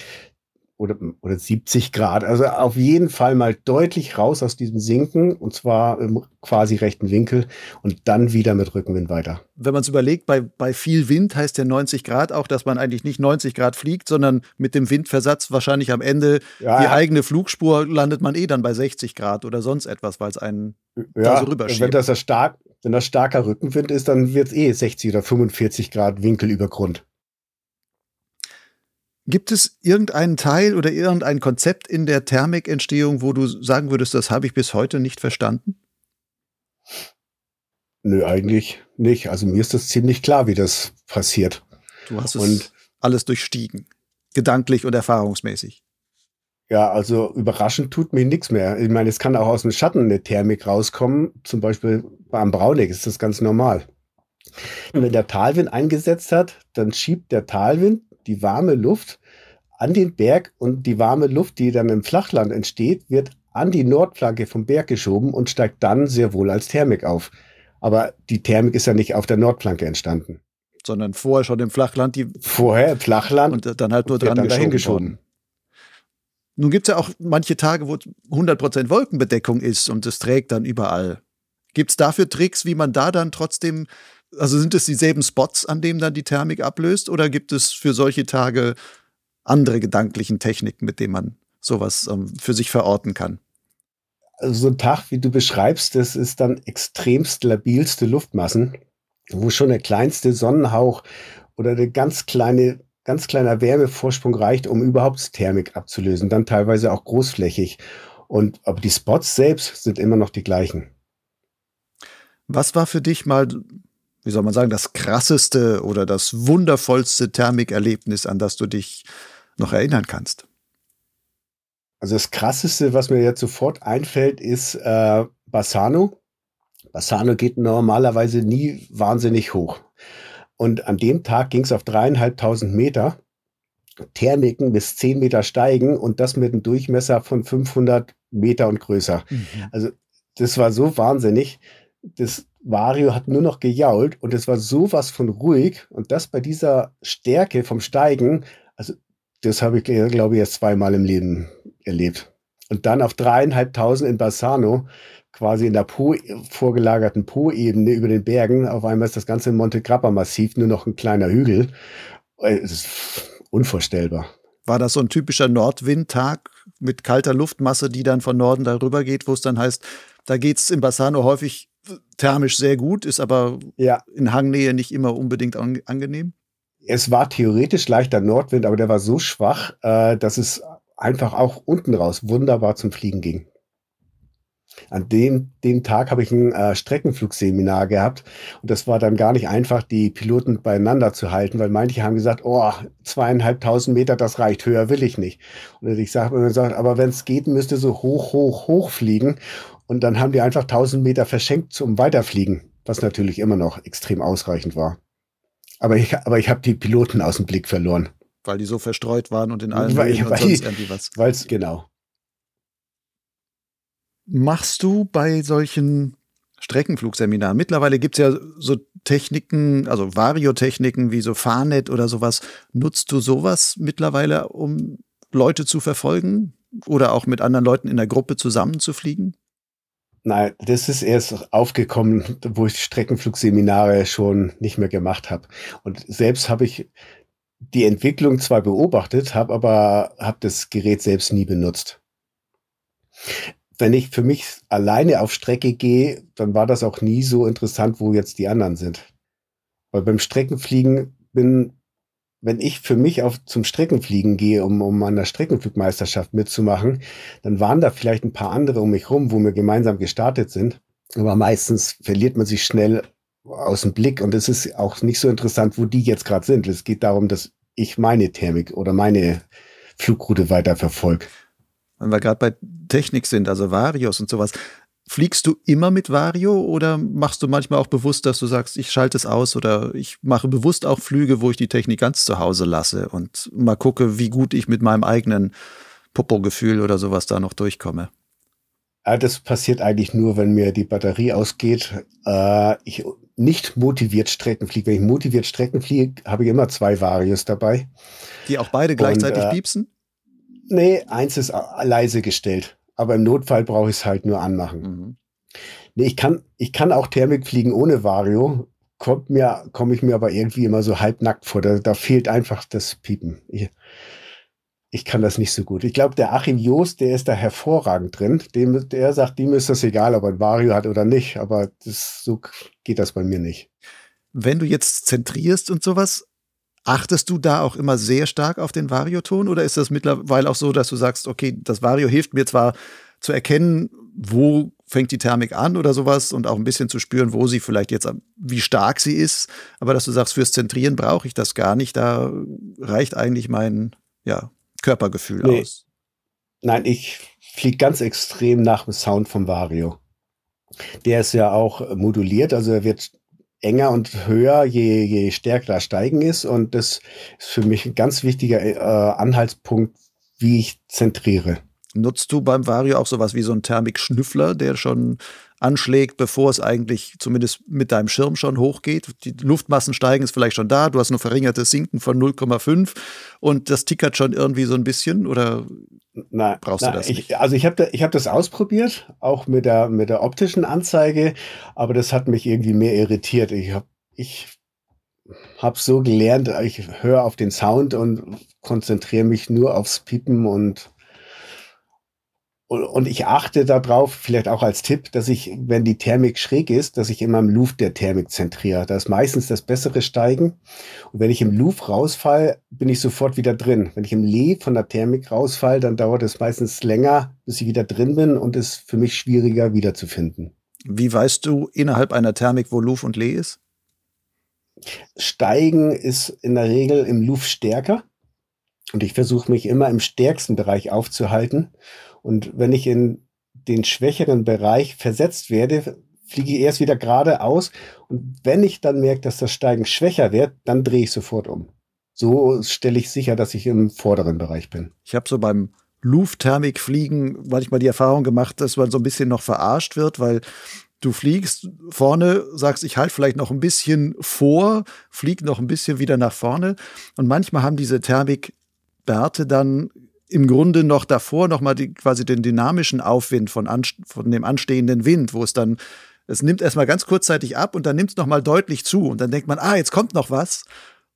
[SPEAKER 1] oder, oder 70 Grad. Also auf jeden Fall mal deutlich raus aus diesem Sinken und zwar im quasi rechten Winkel und dann wieder mit Rückenwind weiter.
[SPEAKER 2] Wenn man es überlegt, bei, bei viel Wind heißt ja 90 Grad auch, dass man eigentlich nicht 90 Grad fliegt, sondern mit dem Windversatz wahrscheinlich am Ende ja, die eigene Flugspur landet man eh dann bei 60 Grad oder sonst etwas, weil es einen
[SPEAKER 1] ja, da so rüberschiebt. Wenn das stark, wenn das starker Rückenwind ist, dann wird es eh 60 oder 45 Grad Winkel über Grund.
[SPEAKER 2] Gibt es irgendeinen Teil oder irgendein Konzept in der Thermikentstehung, wo du sagen würdest, das habe ich bis heute nicht verstanden?
[SPEAKER 1] Nö, eigentlich nicht. Also mir ist das ziemlich klar, wie das passiert.
[SPEAKER 2] Du hast es und, alles durchstiegen, gedanklich und erfahrungsmäßig.
[SPEAKER 1] Ja, also überraschend tut mir nichts mehr. Ich meine, es kann auch aus dem Schatten eine Thermik rauskommen. Zum Beispiel beim Braunig ist das ganz normal. Und wenn der Talwind eingesetzt hat, dann schiebt der Talwind die warme Luft an den Berg und die warme Luft, die dann im Flachland entsteht, wird an die Nordflanke vom Berg geschoben und steigt dann sehr wohl als Thermik auf. Aber die Thermik ist ja nicht auf der Nordflanke entstanden.
[SPEAKER 2] Sondern vorher schon im Flachland. Die
[SPEAKER 1] vorher im Flachland.
[SPEAKER 2] Und dann halt nur dran geschoben, geschoben. Nun gibt es ja auch manche Tage, wo 100% Wolkenbedeckung ist und es trägt dann überall. Gibt es dafür Tricks, wie man da dann trotzdem, also sind es dieselben Spots, an denen dann die Thermik ablöst oder gibt es für solche Tage andere gedanklichen Techniken, mit denen man sowas ähm, für sich verorten kann?
[SPEAKER 1] Also so ein Tag, wie du beschreibst, das ist dann extremst labilste Luftmassen, wo schon der kleinste Sonnenhauch oder eine ganz kleine ganz kleiner Wärmevorsprung reicht, um überhaupt Thermik abzulösen, dann teilweise auch großflächig. Und aber die Spots selbst sind immer noch die gleichen.
[SPEAKER 2] Was war für dich mal, wie soll man sagen, das krasseste oder das wundervollste Thermikerlebnis, an das du dich noch erinnern kannst?
[SPEAKER 1] Also das krasseste, was mir jetzt sofort einfällt, ist äh, Bassano. Bassano geht normalerweise nie wahnsinnig hoch. Und an dem Tag ging es auf dreieinhalbtausend Meter. Thermiken bis zehn Meter steigen und das mit einem Durchmesser von 500 Meter und größer. Mhm. Also das war so wahnsinnig. Das Vario hat nur noch gejault und es war sowas von ruhig und das bei dieser Stärke vom Steigen, das habe ich, glaube ich, erst zweimal im Leben erlebt. Und dann auf dreieinhalbtausend in Bassano, quasi in der po, vorgelagerten Po-Ebene über den Bergen, auf einmal ist das ganze Monte Grappa-Massiv nur noch ein kleiner Hügel. Es ist unvorstellbar.
[SPEAKER 2] War das so ein typischer Nordwindtag mit kalter Luftmasse, die dann von Norden darüber geht, wo es dann heißt, da geht es in Bassano häufig thermisch sehr gut, ist aber ja. in Hangnähe nicht immer unbedingt angenehm?
[SPEAKER 1] Es war theoretisch leichter Nordwind, aber der war so schwach, äh, dass es einfach auch unten raus wunderbar zum Fliegen ging. An dem, dem Tag habe ich ein äh, Streckenflugseminar gehabt und das war dann gar nicht einfach, die Piloten beieinander zu halten, weil manche haben gesagt, oh, zweieinhalbtausend Meter, das reicht, höher will ich nicht. Und ich sage gesagt, aber wenn es geht, müsste so hoch, hoch, hoch fliegen. Und dann haben die einfach tausend Meter verschenkt zum Weiterfliegen, was natürlich immer noch extrem ausreichend war. Aber ich, aber ich habe die Piloten aus dem Blick verloren.
[SPEAKER 2] Weil die so verstreut waren und in allen weil, weil, und sonst irgendwie was.
[SPEAKER 1] Weil's, genau.
[SPEAKER 2] Machst du bei solchen Streckenflugseminaren? Mittlerweile gibt es ja so Techniken, also Variotechniken wie so Farnet oder sowas. Nutzt du sowas mittlerweile, um Leute zu verfolgen oder auch mit anderen Leuten in der Gruppe zusammenzufliegen?
[SPEAKER 1] Nein, das ist erst aufgekommen, wo ich Streckenflugseminare schon nicht mehr gemacht habe. Und selbst habe ich die Entwicklung zwar beobachtet, habe aber habe das Gerät selbst nie benutzt. Wenn ich für mich alleine auf Strecke gehe, dann war das auch nie so interessant, wo jetzt die anderen sind. Weil beim Streckenfliegen bin wenn ich für mich auf zum Streckenfliegen gehe, um, um an der Streckenflugmeisterschaft mitzumachen, dann waren da vielleicht ein paar andere um mich rum, wo wir gemeinsam gestartet sind. Aber meistens verliert man sich schnell aus dem Blick und es ist auch nicht so interessant, wo die jetzt gerade sind. Es geht darum, dass ich meine Thermik oder meine Flugroute weiter verfolge.
[SPEAKER 2] Wenn wir gerade bei Technik sind, also Varios und sowas, Fliegst du immer mit Vario oder machst du manchmal auch bewusst, dass du sagst, ich schalte es aus oder ich mache bewusst auch Flüge, wo ich die Technik ganz zu Hause lasse und mal gucke, wie gut ich mit meinem eigenen Popo-Gefühl oder sowas da noch durchkomme?
[SPEAKER 1] Ja, das passiert eigentlich nur, wenn mir die Batterie ausgeht. Äh, ich nicht motiviert Strecken fliege. Wenn ich motiviert Strecken fliege, habe ich immer zwei Varios dabei.
[SPEAKER 2] Die auch beide gleichzeitig und, äh, piepsen?
[SPEAKER 1] Nee, eins ist leise gestellt aber im Notfall brauche ich es halt nur anmachen. Mhm. Nee, ich kann, ich kann auch Thermik fliegen ohne Vario, kommt mir, komme ich mir aber irgendwie immer so halbnackt vor. Da, da fehlt einfach das Piepen. Ich, ich kann das nicht so gut. Ich glaube, der Achim Joost, der ist da hervorragend drin. Dem, der sagt, ihm ist das egal, ob er ein Vario hat oder nicht. Aber das, so geht das bei mir nicht.
[SPEAKER 2] Wenn du jetzt zentrierst und sowas, Achtest du da auch immer sehr stark auf den Varioton oder ist das mittlerweile auch so, dass du sagst, okay, das Vario hilft mir zwar zu erkennen, wo fängt die Thermik an oder sowas und auch ein bisschen zu spüren, wo sie vielleicht jetzt, wie stark sie ist. Aber dass du sagst, fürs Zentrieren brauche ich das gar nicht. Da reicht eigentlich mein ja, Körpergefühl nee. aus.
[SPEAKER 1] Nein, ich fliege ganz extrem nach dem Sound vom Vario. Der ist ja auch moduliert, also er wird enger und höher, je, je stärker das Steigen ist. Und das ist für mich ein ganz wichtiger äh, Anhaltspunkt, wie ich zentriere.
[SPEAKER 2] Nutzt du beim Vario auch sowas wie so einen Thermik-Schnüffler, der schon anschlägt, bevor es eigentlich zumindest mit deinem Schirm schon hochgeht? Die Luftmassen steigen, ist vielleicht schon da, du hast nur verringertes Sinken von 0,5 und das tickert schon irgendwie so ein bisschen oder
[SPEAKER 1] Nein, brauchst nein, du das nicht? Ich, also ich habe da, hab das ausprobiert, auch mit der, mit der optischen Anzeige, aber das hat mich irgendwie mehr irritiert. Ich habe ich hab so gelernt, ich höre auf den Sound und konzentriere mich nur aufs Piepen und und ich achte darauf, vielleicht auch als Tipp, dass ich, wenn die Thermik schräg ist, dass ich immer im Luft der Thermik zentriere. Da ist meistens das bessere Steigen. Und wenn ich im Luft rausfall, bin ich sofort wieder drin. Wenn ich im Lee von der Thermik rausfall, dann dauert es meistens länger, bis ich wieder drin bin und ist für mich schwieriger wiederzufinden.
[SPEAKER 2] Wie weißt du innerhalb einer Thermik, wo Luft und Lee ist?
[SPEAKER 1] Steigen ist in der Regel im Luft stärker. Und ich versuche mich immer im stärksten Bereich aufzuhalten. Und wenn ich in den schwächeren Bereich versetzt werde, fliege ich erst wieder geradeaus. Und wenn ich dann merke, dass das Steigen schwächer wird, dann drehe ich sofort um. So stelle ich sicher, dass ich im vorderen Bereich bin.
[SPEAKER 2] Ich habe so beim Luftthermikfliegen manchmal die Erfahrung gemacht, dass man so ein bisschen noch verarscht wird, weil du fliegst vorne, sagst, ich halte vielleicht noch ein bisschen vor, flieg noch ein bisschen wieder nach vorne. Und manchmal haben diese Thermikbärte dann im Grunde noch davor noch mal die, quasi den dynamischen Aufwind von, an, von dem anstehenden Wind, wo es dann es nimmt erstmal ganz kurzzeitig ab und dann nimmt es noch mal deutlich zu und dann denkt man, ah, jetzt kommt noch was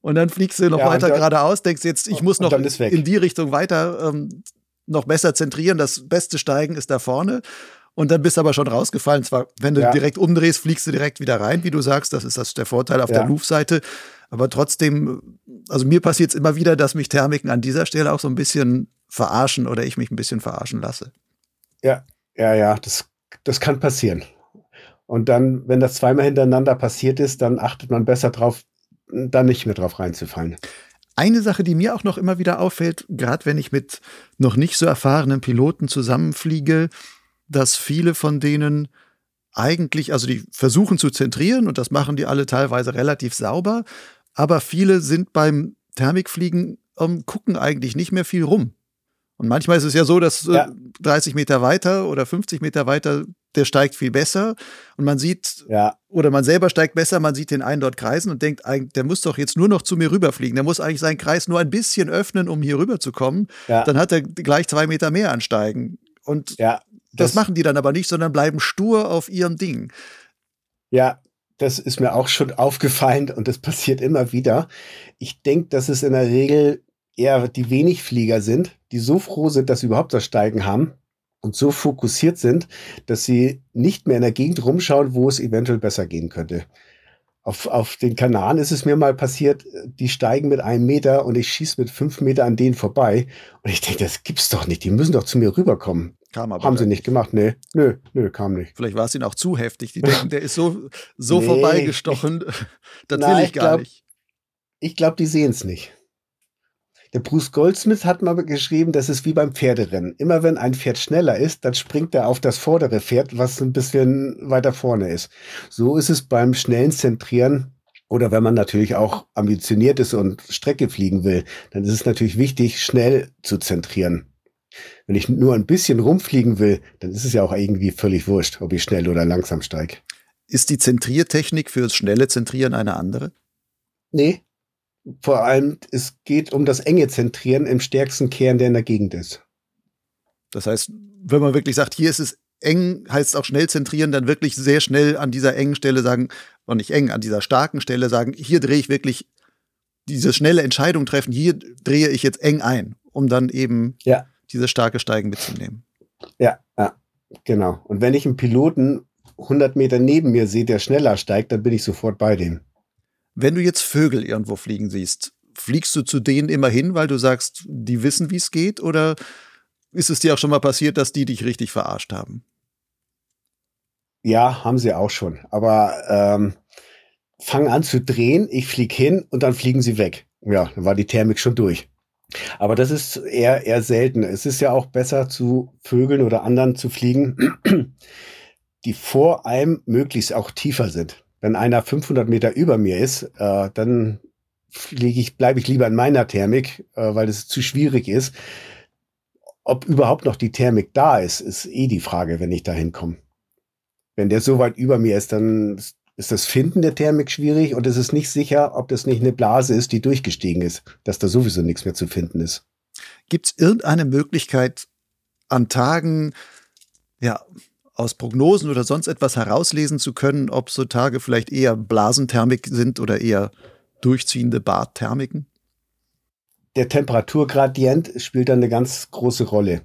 [SPEAKER 2] und dann fliegst du noch ja, weiter dann, geradeaus, denkst jetzt, ich muss noch in die Richtung weiter ähm, noch besser zentrieren, das beste Steigen ist da vorne und dann bist du aber schon rausgefallen. Zwar, wenn du ja. direkt umdrehst, fliegst du direkt wieder rein, wie du sagst, das ist das der Vorteil auf ja. der Luftseite. Aber trotzdem, also mir passiert es immer wieder, dass mich Thermiken an dieser Stelle auch so ein bisschen verarschen oder ich mich ein bisschen verarschen lasse.
[SPEAKER 1] Ja, ja, ja, das, das kann passieren. Und dann, wenn das zweimal hintereinander passiert ist, dann achtet man besser drauf, da nicht mehr drauf reinzufallen.
[SPEAKER 2] Eine Sache, die mir auch noch immer wieder auffällt, gerade wenn ich mit noch nicht so erfahrenen Piloten zusammenfliege, dass viele von denen eigentlich, also die versuchen zu zentrieren und das machen die alle teilweise relativ sauber, aber viele sind beim Thermikfliegen, ähm, gucken eigentlich nicht mehr viel rum. Und manchmal ist es ja so, dass äh, ja. 30 Meter weiter oder 50 Meter weiter, der steigt viel besser und man sieht, ja. oder man selber steigt besser, man sieht den einen dort kreisen und denkt, der muss doch jetzt nur noch zu mir rüberfliegen. Der muss eigentlich seinen Kreis nur ein bisschen öffnen, um hier rüber zu kommen. Ja. Dann hat er gleich zwei Meter mehr ansteigen. Und das, das machen die dann aber nicht, sondern bleiben stur auf ihrem Ding.
[SPEAKER 1] Ja, das ist mir auch schon aufgefallen und das passiert immer wieder. Ich denke, dass es in der Regel eher die Wenigflieger sind, die so froh sind, dass sie überhaupt das Steigen haben und so fokussiert sind, dass sie nicht mehr in der Gegend rumschauen, wo es eventuell besser gehen könnte. Auf, auf den Kanaren ist es mir mal passiert, die steigen mit einem Meter und ich schieße mit fünf Meter an denen vorbei. Und ich denke, das gibt's doch nicht. Die müssen doch zu mir rüberkommen. Kam aber Haben sie nicht gemacht. Nee, nö, nö, kam nicht.
[SPEAKER 2] Vielleicht war es ihnen auch zu heftig. Die denken, der ist so, so [LAUGHS] nee, vorbeigestochen. das will ich gar
[SPEAKER 1] glaub,
[SPEAKER 2] nicht.
[SPEAKER 1] Ich glaube, die sehen es nicht. Der Bruce Goldsmith hat mal geschrieben, das ist wie beim Pferderennen. Immer wenn ein Pferd schneller ist, dann springt er auf das vordere Pferd, was ein bisschen weiter vorne ist. So ist es beim schnellen Zentrieren oder wenn man natürlich auch ambitioniert ist und Strecke fliegen will, dann ist es natürlich wichtig, schnell zu zentrieren. Wenn ich nur ein bisschen rumfliegen will, dann ist es ja auch irgendwie völlig wurscht, ob ich schnell oder langsam steige.
[SPEAKER 2] Ist die Zentriertechnik fürs schnelle Zentrieren eine andere?
[SPEAKER 1] Nee, vor allem, es geht um das enge Zentrieren im stärksten Kern, der in der Gegend ist.
[SPEAKER 2] Das heißt, wenn man wirklich sagt, hier ist es eng, heißt auch schnell zentrieren, dann wirklich sehr schnell an dieser engen Stelle sagen, und nicht eng, an dieser starken Stelle sagen, hier drehe ich wirklich diese schnelle Entscheidung treffen, hier drehe ich jetzt eng ein, um dann eben ja. dieses starke Steigen mitzunehmen.
[SPEAKER 1] Ja, ja, genau. Und wenn ich einen Piloten 100 Meter neben mir sehe, der schneller steigt, dann bin ich sofort bei dem.
[SPEAKER 2] Wenn du jetzt Vögel irgendwo fliegen siehst, fliegst du zu denen immer hin, weil du sagst, die wissen, wie es geht? Oder ist es dir auch schon mal passiert, dass die dich richtig verarscht haben?
[SPEAKER 1] Ja, haben sie auch schon. Aber ähm, fangen an zu drehen, ich fliege hin und dann fliegen sie weg. Ja, dann war die Thermik schon durch. Aber das ist eher, eher selten. Es ist ja auch besser zu Vögeln oder anderen zu fliegen, [CLEARS THROAT] die vor einem möglichst auch tiefer sind. Wenn einer 500 Meter über mir ist, äh, dann fliege ich, bleibe ich lieber in meiner Thermik, äh, weil es zu schwierig ist. Ob überhaupt noch die Thermik da ist, ist eh die Frage, wenn ich da hinkomme. Wenn der so weit über mir ist, dann ist das Finden der Thermik schwierig und es ist nicht sicher, ob das nicht eine Blase ist, die durchgestiegen ist, dass da sowieso nichts mehr zu finden ist.
[SPEAKER 2] Gibt es irgendeine Möglichkeit, an Tagen, ja, aus Prognosen oder sonst etwas herauslesen zu können, ob so Tage vielleicht eher Blasenthermik sind oder eher durchziehende Badthermiken?
[SPEAKER 1] Der Temperaturgradient spielt da eine ganz große Rolle.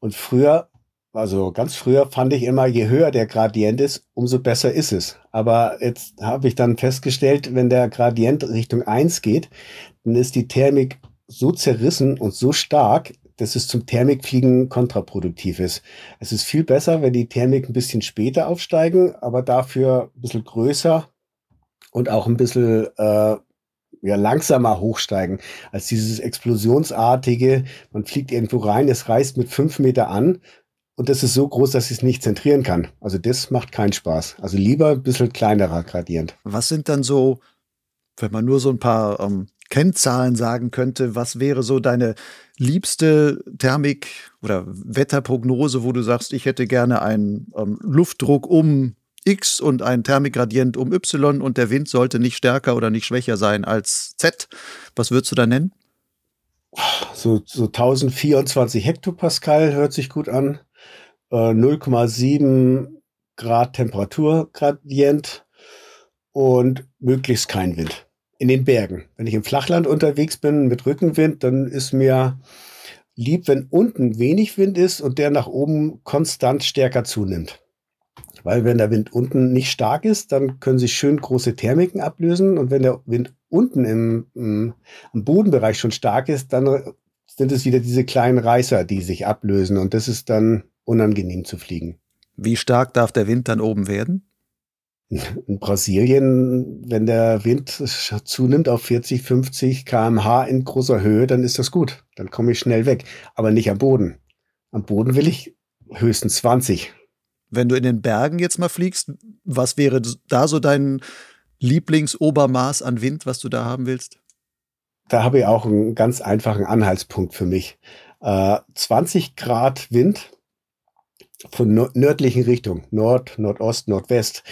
[SPEAKER 1] Und früher also ganz früher fand ich immer, je höher der Gradient ist, umso besser ist es. Aber jetzt habe ich dann festgestellt, wenn der Gradient Richtung eins geht, dann ist die Thermik so zerrissen und so stark, dass es zum Thermikfliegen kontraproduktiv ist. Es ist viel besser, wenn die Thermik ein bisschen später aufsteigen, aber dafür ein bisschen größer und auch ein bisschen äh, ja, langsamer hochsteigen als dieses explosionsartige. Man fliegt irgendwo rein, es reißt mit fünf Meter an und das ist so groß, dass ich es nicht zentrieren kann. Also das macht keinen Spaß. Also lieber ein bisschen kleinerer Gradient.
[SPEAKER 2] Was sind dann so, wenn man nur so ein paar ähm, Kennzahlen sagen könnte, was wäre so deine liebste Thermik oder Wetterprognose, wo du sagst, ich hätte gerne einen ähm, Luftdruck um X und einen Thermikgradient um Y und der Wind sollte nicht stärker oder nicht schwächer sein als Z. Was würdest du da nennen?
[SPEAKER 1] So, so 1024 Hektopascal hört sich gut an. 0,7 äh, Grad Temperaturgradient und möglichst kein Wind. In den Bergen. Wenn ich im Flachland unterwegs bin mit Rückenwind, dann ist mir lieb, wenn unten wenig Wind ist und der nach oben konstant stärker zunimmt. Weil wenn der Wind unten nicht stark ist, dann können sich schön große Thermiken ablösen. Und wenn der Wind unten im, im, Bodenbereich schon stark ist, dann sind es wieder diese kleinen Reißer, die sich ablösen. Und das ist dann unangenehm zu fliegen.
[SPEAKER 2] Wie stark darf der Wind dann oben werden?
[SPEAKER 1] In Brasilien, wenn der Wind zunimmt auf 40, 50 kmh in großer Höhe, dann ist das gut. Dann komme ich schnell weg. Aber nicht am Boden. Am Boden will ich höchstens 20.
[SPEAKER 2] Wenn du in den Bergen jetzt mal fliegst, was wäre da so dein Lieblingsobermaß an Wind, was du da haben willst?
[SPEAKER 1] Da habe ich auch einen ganz einfachen Anhaltspunkt für mich. Äh, 20 Grad Wind von nördlichen Richtung, Nord, Nordost, Nordwest,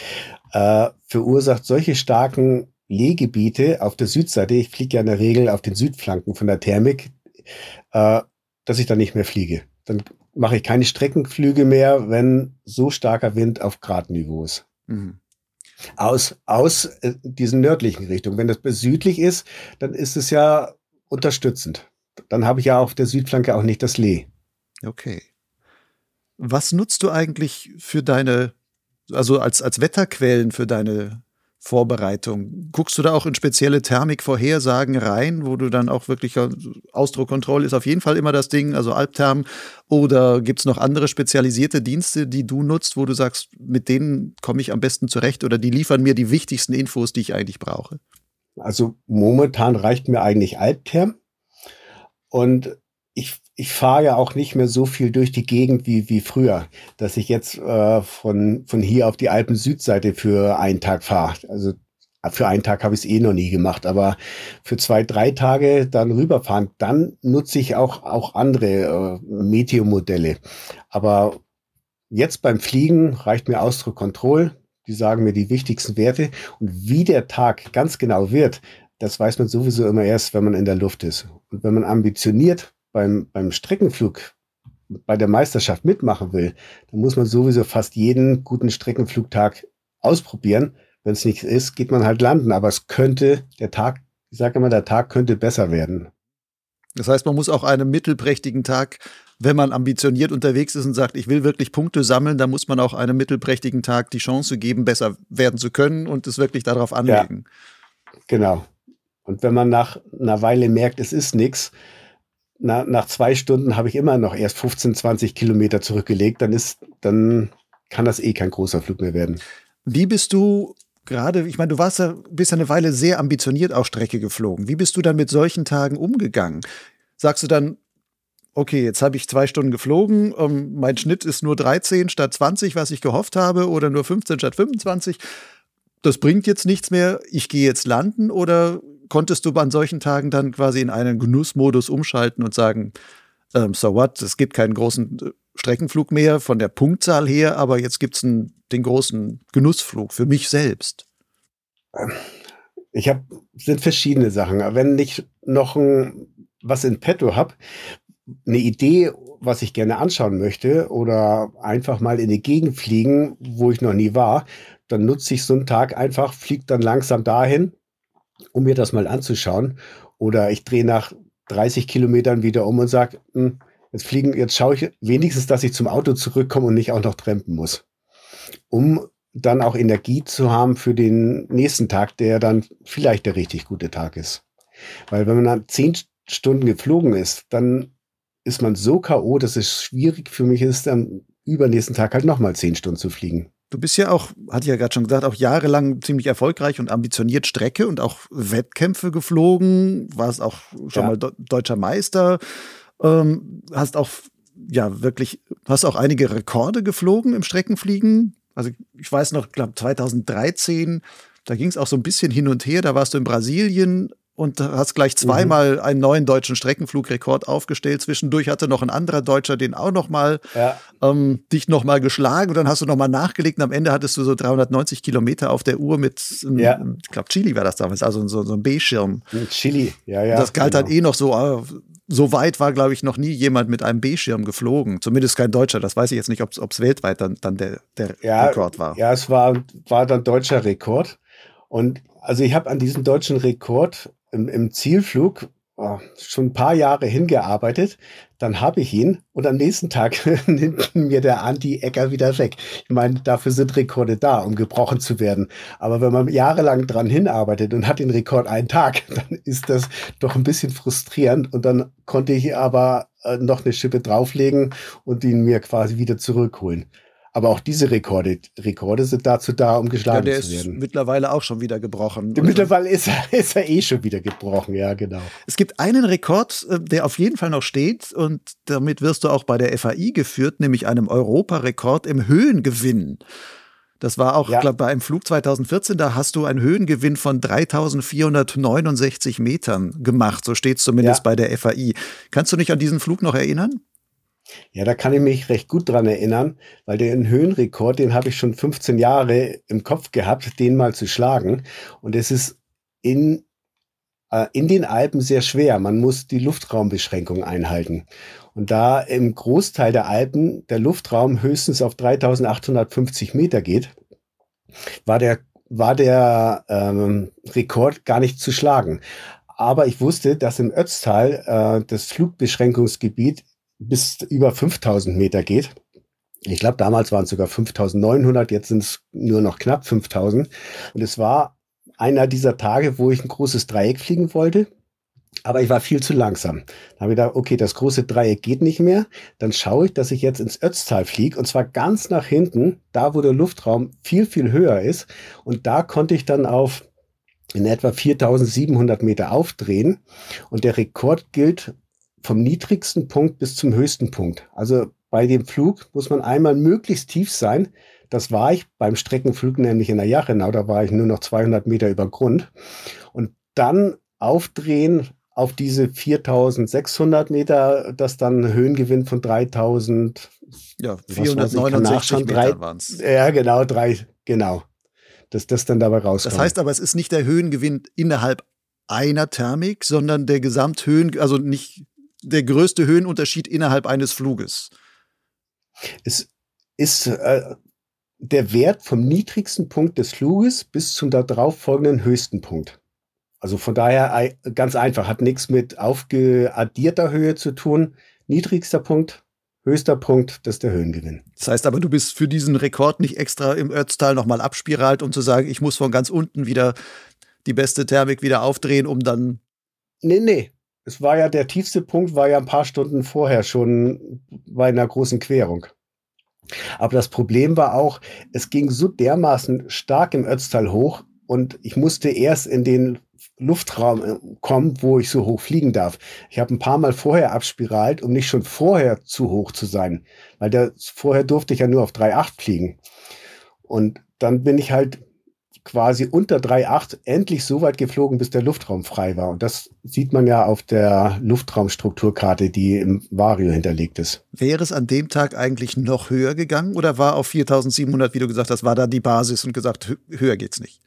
[SPEAKER 1] äh, verursacht solche starken Lehgebiete auf der Südseite, ich fliege ja in der Regel auf den Südflanken von der Thermik, äh, dass ich dann nicht mehr fliege. Dann mache ich keine Streckenflüge mehr, wenn so starker Wind auf Gradniveau ist. Mhm. Aus, aus äh, diesen nördlichen Richtungen. Wenn das südlich ist, dann ist es ja unterstützend. Dann habe ich ja auf der Südflanke auch nicht das Lee.
[SPEAKER 2] Okay. Was nutzt du eigentlich für deine, also als, als Wetterquellen für deine Vorbereitung? Guckst du da auch in spezielle Thermikvorhersagen rein, wo du dann auch wirklich, Ausdruckkontrolle ist auf jeden Fall immer das Ding, also Albtherm, oder gibt es noch andere spezialisierte Dienste, die du nutzt, wo du sagst, mit denen komme ich am besten zurecht oder die liefern mir die wichtigsten Infos, die ich eigentlich brauche?
[SPEAKER 1] Also momentan reicht mir eigentlich Albtherm. Und ich, ich fahre ja auch nicht mehr so viel durch die Gegend wie, wie früher, dass ich jetzt äh, von, von hier auf die Alpen-Südseite für einen Tag fahre. Also für einen Tag habe ich es eh noch nie gemacht, aber für zwei, drei Tage dann rüberfahren, dann nutze ich auch, auch andere äh, Meteomodelle. Aber jetzt beim Fliegen reicht mir Ausdruck Control. Die sagen mir die wichtigsten Werte. Und wie der Tag ganz genau wird, das weiß man sowieso immer erst, wenn man in der Luft ist. Und wenn man ambitioniert beim, beim Streckenflug bei der Meisterschaft mitmachen will, dann muss man sowieso fast jeden guten Streckenflugtag ausprobieren. Wenn es nichts ist, geht man halt landen. Aber es könnte, der Tag, ich sage immer, der Tag könnte besser werden.
[SPEAKER 2] Das heißt, man muss auch einen mittelprächtigen Tag, wenn man ambitioniert unterwegs ist und sagt, ich will wirklich Punkte sammeln, dann muss man auch einem mittelprächtigen Tag die Chance geben, besser werden zu können und es wirklich darauf anlegen.
[SPEAKER 1] Ja, genau. Und wenn man nach einer Weile merkt, es ist nichts, na, nach zwei Stunden habe ich immer noch erst 15, 20 Kilometer zurückgelegt, dann ist, dann kann das eh kein großer Flug mehr werden.
[SPEAKER 2] Wie bist du gerade, ich meine, du warst ja, bist ja eine Weile sehr ambitioniert auf Strecke geflogen. Wie bist du dann mit solchen Tagen umgegangen? Sagst du dann, okay, jetzt habe ich zwei Stunden geflogen, ähm, mein Schnitt ist nur 13 statt 20, was ich gehofft habe, oder nur 15 statt 25. Das bringt jetzt nichts mehr, ich gehe jetzt landen, oder konntest du an solchen Tagen dann quasi in einen Genussmodus umschalten und sagen, ähm, so what, es gibt keinen großen äh, Streckenflug mehr von der Punktzahl her, aber jetzt gibt es den großen Genussflug für mich selbst?
[SPEAKER 1] Ich habe, sind verschiedene Sachen. Wenn ich noch ein, was in petto habe, eine Idee, was ich gerne anschauen möchte oder einfach mal in die Gegend fliegen, wo ich noch nie war, dann nutze ich so einen Tag einfach, fliege dann langsam dahin, um mir das mal anzuschauen. Oder ich drehe nach 30 Kilometern wieder um und sage, hm, jetzt fliegen, jetzt schaue ich wenigstens, dass ich zum Auto zurückkomme und nicht auch noch trampen muss. Um dann auch Energie zu haben für den nächsten Tag, der dann vielleicht der richtig gute Tag ist. Weil wenn man dann zehn Stunden geflogen ist, dann ist man so K.O., dass es schwierig für mich ist, am übernächsten Tag halt nochmal zehn Stunden zu fliegen.
[SPEAKER 2] Du bist ja auch, hatte ich ja gerade schon gesagt, auch jahrelang ziemlich erfolgreich und ambitioniert Strecke und auch Wettkämpfe geflogen, warst auch schon ja. mal De deutscher Meister, ähm, hast auch ja wirklich, hast auch einige Rekorde geflogen im Streckenfliegen. Also ich weiß noch, glaube 2013, da ging es auch so ein bisschen hin und her. Da warst du in Brasilien und hast gleich mhm. zweimal mhm. einen neuen deutschen Streckenflugrekord aufgestellt. Zwischendurch hatte noch ein anderer Deutscher den auch noch mal ja. ähm, dich noch mal geschlagen und dann hast du noch mal nachgelegt und am Ende hattest du so 390 Kilometer auf der Uhr mit, ja. ich glaube Chili war das damals, also so, so ein B-Schirm.
[SPEAKER 1] Chili, ja, ja.
[SPEAKER 2] Das galt genau. dann eh noch so, äh, so weit war, glaube ich, noch nie jemand mit einem B-Schirm geflogen. Zumindest kein Deutscher. Das weiß ich jetzt nicht, ob es weltweit dann, dann der, der
[SPEAKER 1] ja,
[SPEAKER 2] Rekord war.
[SPEAKER 1] Ja, es war, war dann deutscher Rekord. Und also ich habe an diesem deutschen Rekord im, im Zielflug oh, schon ein paar Jahre hingearbeitet. Dann habe ich ihn und am nächsten Tag [LAUGHS] nimmt mir der Anti-Ecker wieder weg. Ich meine, dafür sind Rekorde da, um gebrochen zu werden. Aber wenn man jahrelang dran hinarbeitet und hat den Rekord einen Tag, [LAUGHS] dann ist das doch ein bisschen frustrierend. Und dann konnte ich aber äh, noch eine Schippe drauflegen und ihn mir quasi wieder zurückholen. Aber auch diese Rekorde, Rekorde sind dazu da, um geschlagen ja, zu werden. Der
[SPEAKER 2] ist mittlerweile auch schon wieder gebrochen.
[SPEAKER 1] Mittlerweile ist er, [LAUGHS] ist er eh schon wieder gebrochen, ja, genau.
[SPEAKER 2] Es gibt einen Rekord, äh, der auf jeden Fall noch steht und damit wirst du auch bei der FAI geführt, nämlich einem Europarekord im Höhengewinn. Das war auch, ja. glaube bei einem Flug 2014, da hast du einen Höhengewinn von 3469 Metern gemacht. So steht es zumindest ja. bei der FAI. Kannst du dich an diesen Flug noch erinnern?
[SPEAKER 1] Ja, da kann ich mich recht gut dran erinnern, weil den Höhenrekord, den habe ich schon 15 Jahre im Kopf gehabt, den mal zu schlagen. Und es ist in, äh, in den Alpen sehr schwer. Man muss die Luftraumbeschränkung einhalten. Und da im Großteil der Alpen der Luftraum höchstens auf 3850 Meter geht, war der, war der ähm, Rekord gar nicht zu schlagen. Aber ich wusste, dass im Ötztal äh, das Flugbeschränkungsgebiet bis über 5000 Meter geht. Ich glaube, damals waren es sogar 5900, jetzt sind es nur noch knapp 5000. Und es war einer dieser Tage, wo ich ein großes Dreieck fliegen wollte. Aber ich war viel zu langsam. Da habe ich gedacht, okay, das große Dreieck geht nicht mehr. Dann schaue ich, dass ich jetzt ins Ötztal fliege und zwar ganz nach hinten, da wo der Luftraum viel, viel höher ist. Und da konnte ich dann auf in etwa 4700 Meter aufdrehen. Und der Rekord gilt vom niedrigsten Punkt bis zum höchsten Punkt. Also bei dem Flug muss man einmal möglichst tief sein. Das war ich beim Streckenflug nämlich in der Jachenau, da war ich nur noch 200 Meter über Grund. Und dann aufdrehen auf diese 4600 Meter, das dann Höhengewinn von 3000.
[SPEAKER 2] Ja, 469 Meter waren es.
[SPEAKER 1] Ja, genau, drei, genau. Dass das dann dabei rauskommt.
[SPEAKER 2] Das heißt aber, es ist nicht der Höhengewinn innerhalb einer Thermik, sondern der Gesamthöhen, also nicht der größte Höhenunterschied innerhalb eines Fluges?
[SPEAKER 1] Es ist äh, der Wert vom niedrigsten Punkt des Fluges bis zum darauf folgenden höchsten Punkt. Also von daher ganz einfach, hat nichts mit aufgeaddierter Höhe zu tun. Niedrigster Punkt, höchster Punkt, das ist der Höhengewinn.
[SPEAKER 2] Das heißt aber, du bist für diesen Rekord nicht extra im Ötztal nochmal abspiralt, um zu sagen, ich muss von ganz unten wieder die beste Thermik wieder aufdrehen, um dann.
[SPEAKER 1] Nee, nee es war ja der tiefste Punkt, war ja ein paar Stunden vorher schon bei einer großen Querung. Aber das Problem war auch, es ging so dermaßen stark im Ötztal hoch und ich musste erst in den Luftraum äh, kommen, wo ich so hoch fliegen darf. Ich habe ein paar Mal vorher abspiralt, um nicht schon vorher zu hoch zu sein, weil da vorher durfte ich ja nur auf 3,8 fliegen. Und dann bin ich halt quasi unter 3,8 endlich so weit geflogen, bis der Luftraum frei war. Und das sieht man ja auf der Luftraumstrukturkarte, die im Vario hinterlegt ist.
[SPEAKER 2] Wäre es an dem Tag eigentlich noch höher gegangen oder war auf 4700, wie du gesagt hast, war da die Basis und gesagt, höher geht's nicht?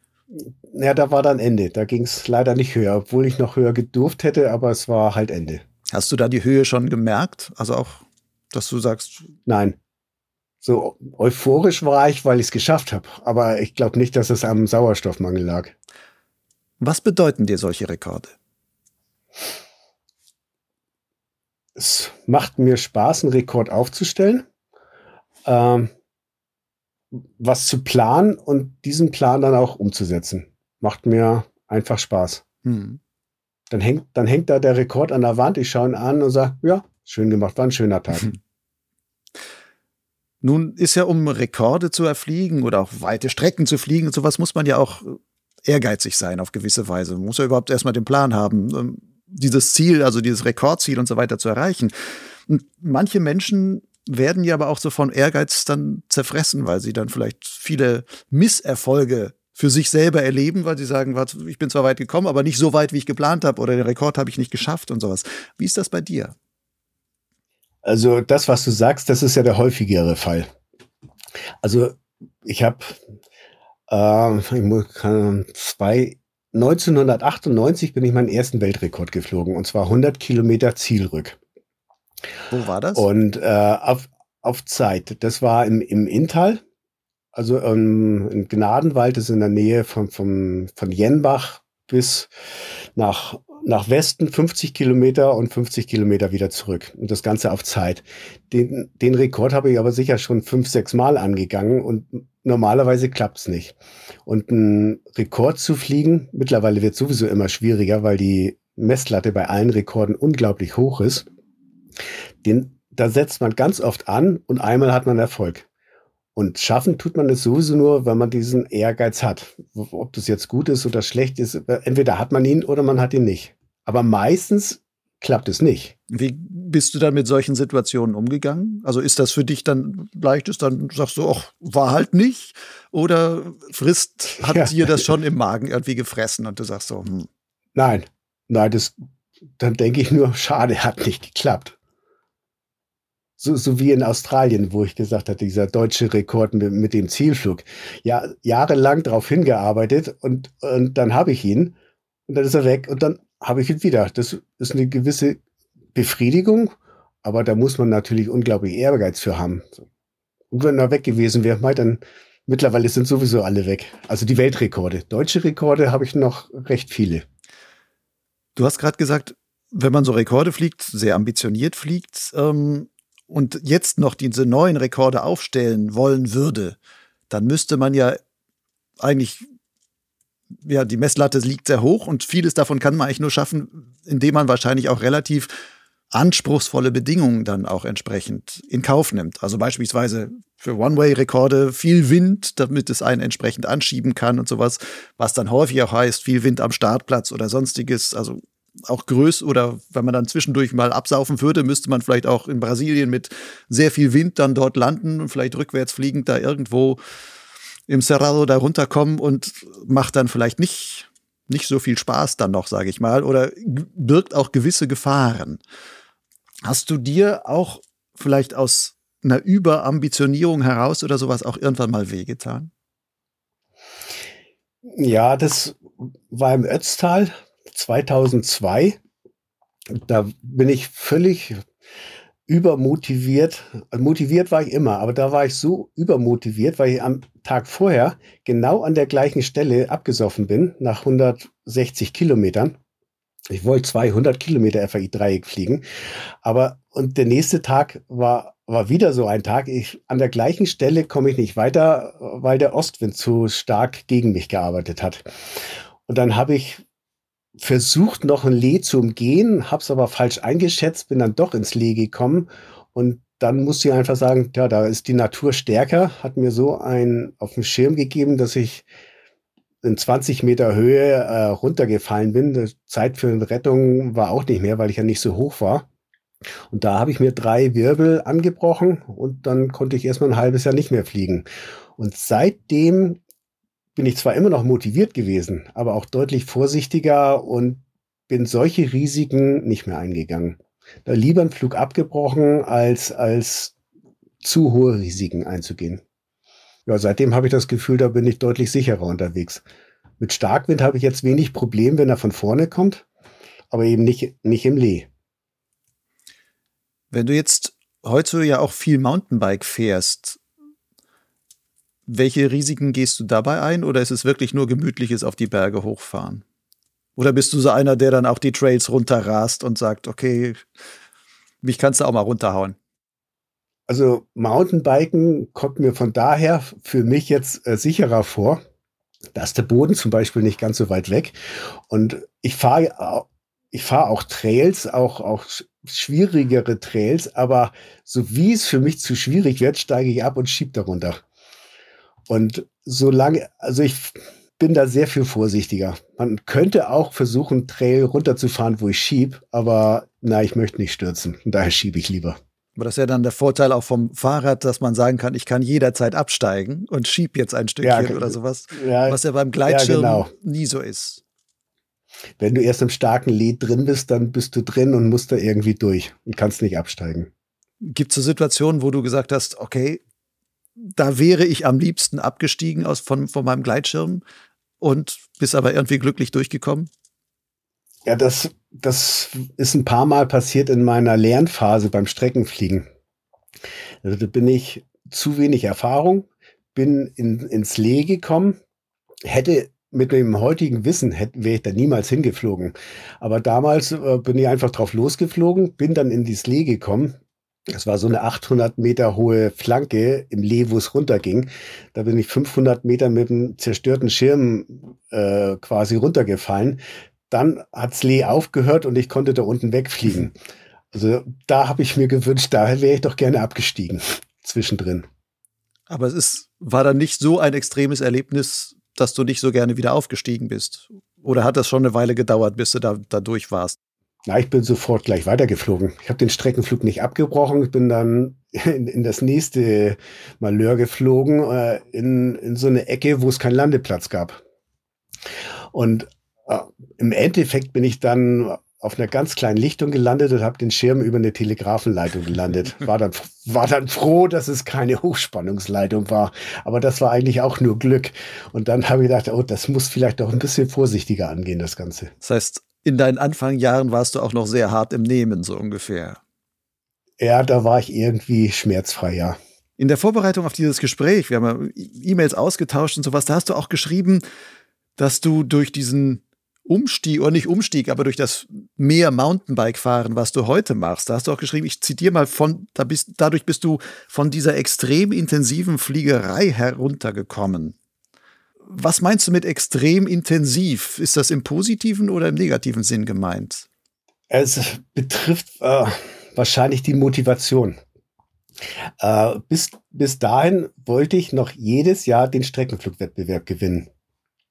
[SPEAKER 1] Ja, da war dann Ende. Da ging es leider nicht höher, obwohl ich noch höher gedurft hätte, aber es war halt Ende.
[SPEAKER 2] Hast du da die Höhe schon gemerkt? Also auch, dass du sagst.
[SPEAKER 1] Nein. So euphorisch war ich, weil ich es geschafft habe. Aber ich glaube nicht, dass es am Sauerstoffmangel lag.
[SPEAKER 2] Was bedeuten dir solche Rekorde?
[SPEAKER 1] Es macht mir Spaß, einen Rekord aufzustellen. Ähm, was zu planen und diesen Plan dann auch umzusetzen. Macht mir einfach Spaß. Hm. Dann, hängt, dann hängt da der Rekord an der Wand, ich schaue ihn an und sage, ja, schön gemacht, war ein schöner Tag. [LAUGHS]
[SPEAKER 2] Nun ist ja, um Rekorde zu erfliegen oder auch weite Strecken zu fliegen und sowas, muss man ja auch ehrgeizig sein auf gewisse Weise. Man muss ja überhaupt erstmal den Plan haben, ähm, dieses Ziel, also dieses Rekordziel und so weiter zu erreichen. Und manche Menschen werden ja aber auch so von Ehrgeiz dann zerfressen, weil sie dann vielleicht viele Misserfolge für sich selber erleben, weil sie sagen, ich bin zwar weit gekommen, aber nicht so weit, wie ich geplant habe oder den Rekord habe ich nicht geschafft und sowas. Wie ist das bei dir?
[SPEAKER 1] Also das, was du sagst, das ist ja der häufigere Fall. Also ich habe äh, zwei 1998 bin ich meinen ersten Weltrekord geflogen und zwar 100 Kilometer Zielrück.
[SPEAKER 2] Wo war das?
[SPEAKER 1] Und äh, auf, auf Zeit. Das war im, im Inntal, also ähm, in Gnadenwald, das ist in der Nähe von, vom, von Jenbach bis nach, nach Westen 50 Kilometer und 50 Kilometer wieder zurück. Und das Ganze auf Zeit. Den, den Rekord habe ich aber sicher schon fünf, sechs Mal angegangen und normalerweise klappt's nicht. Und einen Rekord zu fliegen, mittlerweile wird sowieso immer schwieriger, weil die Messlatte bei allen Rekorden unglaublich hoch ist. Den, da setzt man ganz oft an und einmal hat man Erfolg. Und schaffen tut man es sowieso nur, wenn man diesen Ehrgeiz hat. Ob das jetzt gut ist oder schlecht ist, entweder hat man ihn oder man hat ihn nicht. Aber meistens klappt es nicht.
[SPEAKER 2] Wie bist du dann mit solchen Situationen umgegangen? Also ist das für dich dann leichtes, dann sagst du, ach, war halt nicht? Oder frisst, hat ja. dir das schon im Magen irgendwie gefressen und du sagst so, hm.
[SPEAKER 1] Nein, nein, das, dann denke ich nur, [LAUGHS] schade, hat nicht geklappt so, so wie in Australien, wo ich gesagt hatte, dieser deutsche Rekord mit, mit dem Zielflug. Ja, jahrelang darauf hingearbeitet und, und dann habe ich ihn und dann ist er weg und dann habe ich ihn wieder. Das ist eine gewisse Befriedigung, aber da muss man natürlich unglaublich Ehrgeiz für haben. Und wenn er weg gewesen wäre, dann mittlerweile sind sowieso alle weg. Also die Weltrekorde. Deutsche Rekorde habe ich noch recht viele.
[SPEAKER 2] Du hast gerade gesagt, wenn man so Rekorde fliegt, sehr ambitioniert fliegt, ähm, und jetzt noch diese neuen Rekorde aufstellen wollen würde, dann müsste man ja eigentlich, ja, die Messlatte liegt sehr hoch und vieles davon kann man eigentlich nur schaffen, indem man wahrscheinlich auch relativ anspruchsvolle Bedingungen dann auch entsprechend in Kauf nimmt. Also beispielsweise für One-Way-Rekorde viel Wind, damit es einen entsprechend anschieben kann und sowas, was dann häufig auch heißt, viel Wind am Startplatz oder sonstiges. Also auch größer oder wenn man dann zwischendurch mal absaufen würde, müsste man vielleicht auch in Brasilien mit sehr viel Wind dann dort landen und vielleicht rückwärts fliegend da irgendwo im Cerrado da runterkommen und macht dann vielleicht nicht, nicht so viel Spaß dann noch, sage ich mal, oder birgt auch gewisse Gefahren. Hast du dir auch vielleicht aus einer Überambitionierung heraus oder sowas auch irgendwann mal wehgetan?
[SPEAKER 1] Ja, das war im Ötztal 2002. Da bin ich völlig übermotiviert. Motiviert war ich immer, aber da war ich so übermotiviert, weil ich am Tag vorher genau an der gleichen Stelle abgesoffen bin, nach 160 Kilometern. Ich wollte 200 Kilometer FAI-Dreieck fliegen, aber und der nächste Tag war, war wieder so ein Tag. Ich, an der gleichen Stelle komme ich nicht weiter, weil der Ostwind zu stark gegen mich gearbeitet hat. Und dann habe ich versucht, noch ein Lee zu umgehen, habe es aber falsch eingeschätzt, bin dann doch ins Lee gekommen und dann musste ich einfach sagen, ja, da ist die Natur stärker, hat mir so ein auf den Schirm gegeben, dass ich in 20 Meter Höhe äh, runtergefallen bin. Die Zeit für eine Rettung war auch nicht mehr, weil ich ja nicht so hoch war. Und da habe ich mir drei Wirbel angebrochen und dann konnte ich erstmal ein halbes Jahr nicht mehr fliegen. Und seitdem bin ich zwar immer noch motiviert gewesen, aber auch deutlich vorsichtiger und bin solche Risiken nicht mehr eingegangen. Da lieber einen Flug abgebrochen, als, als zu hohe Risiken einzugehen. Ja, seitdem habe ich das Gefühl, da bin ich deutlich sicherer unterwegs. Mit Starkwind habe ich jetzt wenig Problem, wenn er von vorne kommt, aber eben nicht, nicht im Lee.
[SPEAKER 2] Wenn du jetzt heute ja auch viel Mountainbike fährst, welche Risiken gehst du dabei ein oder ist es wirklich nur gemütliches auf die Berge hochfahren? Oder bist du so einer, der dann auch die Trails runterrast und sagt, okay, mich kannst du auch mal runterhauen?
[SPEAKER 1] Also Mountainbiken kommt mir von daher für mich jetzt äh, sicherer vor. Da ist der Boden zum Beispiel nicht ganz so weit weg. Und ich fahre ich fahre auch Trails, auch, auch schwierigere Trails, aber so wie es für mich zu schwierig wird, steige ich ab und schiebe darunter. Und solange, also ich bin da sehr viel vorsichtiger. Man könnte auch versuchen, Trail runterzufahren, wo ich schiebe, aber na, ich möchte nicht stürzen. Und daher schiebe ich lieber.
[SPEAKER 2] Aber das ist ja dann der Vorteil auch vom Fahrrad, dass man sagen kann, ich kann jederzeit absteigen und schieb jetzt ein Stückchen ja, oder sowas, ja, was ja beim Gleitschirm ja, genau. nie so ist.
[SPEAKER 1] Wenn du erst im starken Lied drin bist, dann bist du drin und musst da irgendwie durch und kannst nicht absteigen.
[SPEAKER 2] Gibt es so Situationen, wo du gesagt hast, okay, da wäre ich am liebsten abgestiegen aus, von, von meinem Gleitschirm und bist aber irgendwie glücklich durchgekommen?
[SPEAKER 1] Ja, das, das ist ein paar Mal passiert in meiner Lernphase beim Streckenfliegen. Also da bin ich zu wenig Erfahrung, bin in, ins Lee gekommen, hätte mit dem heutigen Wissen wäre ich da niemals hingeflogen. Aber damals äh, bin ich einfach drauf losgeflogen, bin dann in die Lee gekommen. Das war so eine 800 Meter hohe Flanke im Lee, wo es runterging. Da bin ich 500 Meter mit einem zerstörten Schirm äh, quasi runtergefallen. Dann hat's Lee aufgehört und ich konnte da unten wegfliegen. Also da habe ich mir gewünscht, da wäre ich doch gerne abgestiegen [LAUGHS] zwischendrin.
[SPEAKER 2] Aber es ist, war dann nicht so ein extremes Erlebnis, dass du nicht so gerne wieder aufgestiegen bist? Oder hat das schon eine Weile gedauert, bis du da, da durch warst?
[SPEAKER 1] Na, ich bin sofort gleich weitergeflogen. Ich habe den Streckenflug nicht abgebrochen. Ich bin dann [LAUGHS] in, in das nächste Malheur geflogen, äh, in, in so eine Ecke, wo es keinen Landeplatz gab. Und äh, im Endeffekt bin ich dann auf einer ganz kleinen Lichtung gelandet und habe den Schirm über eine Telegrafenleitung gelandet. [LAUGHS] War dann, war dann froh, dass es keine Hochspannungsleitung war. Aber das war eigentlich auch nur Glück. Und dann habe ich gedacht, oh, das muss vielleicht doch ein bisschen vorsichtiger angehen, das Ganze.
[SPEAKER 2] Das heißt, in deinen Anfangjahren warst du auch noch sehr hart im Nehmen, so ungefähr.
[SPEAKER 1] Ja, da war ich irgendwie schmerzfrei, ja.
[SPEAKER 2] In der Vorbereitung auf dieses Gespräch, wir haben ja E-Mails ausgetauscht und sowas, da hast du auch geschrieben, dass du durch diesen Umstieg, oder nicht Umstieg, aber durch das mehr Mountainbike-Fahren, was du heute machst, da hast du auch geschrieben, ich zitiere mal von, da bist, dadurch bist du von dieser extrem intensiven Fliegerei heruntergekommen. Was meinst du mit extrem intensiv? Ist das im positiven oder im negativen Sinn gemeint?
[SPEAKER 1] Es betrifft äh, wahrscheinlich die Motivation. Äh, bis, bis dahin wollte ich noch jedes Jahr den Streckenflugwettbewerb gewinnen.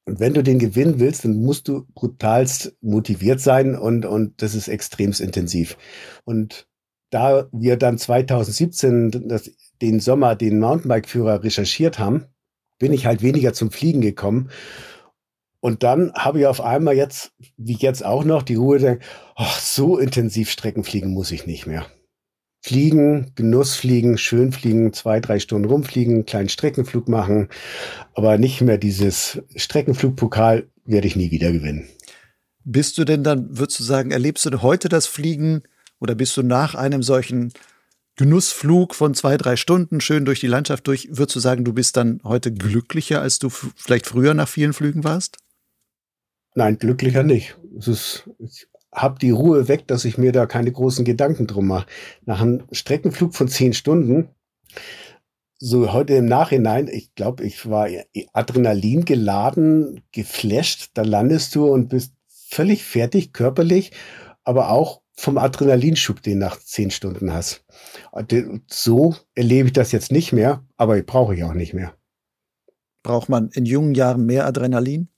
[SPEAKER 1] Und wenn du den gewinnen willst, dann musst du brutalst motiviert sein und, und das ist extremst intensiv. Und da wir dann 2017 das, den Sommer den Mountainbike-Führer recherchiert haben, bin ich halt weniger zum Fliegen gekommen. Und dann habe ich auf einmal jetzt, wie jetzt auch noch, die Ruhe, ach, so intensiv Streckenfliegen muss ich nicht mehr. Fliegen, Genussfliegen, schön fliegen, zwei, drei Stunden rumfliegen, kleinen Streckenflug machen, aber nicht mehr dieses Streckenflugpokal werde ich nie wieder gewinnen.
[SPEAKER 2] Bist du denn dann, würdest du sagen, erlebst du heute das Fliegen oder bist du nach einem solchen Genussflug von zwei, drei Stunden schön durch die Landschaft durch, würdest du sagen, du bist dann heute glücklicher, als du vielleicht früher nach vielen Flügen warst?
[SPEAKER 1] Nein, glücklicher nicht. Es ist, ich habe die Ruhe weg, dass ich mir da keine großen Gedanken drum mache. Nach einem Streckenflug von zehn Stunden, so heute im Nachhinein, ich glaube, ich war Adrenalin geladen, geflasht, da landest du und bist völlig fertig körperlich, aber auch vom Adrenalinschub, den nach zehn Stunden hast. So erlebe ich das jetzt nicht mehr, aber brauche ich auch nicht mehr.
[SPEAKER 2] Braucht man in jungen Jahren mehr Adrenalin?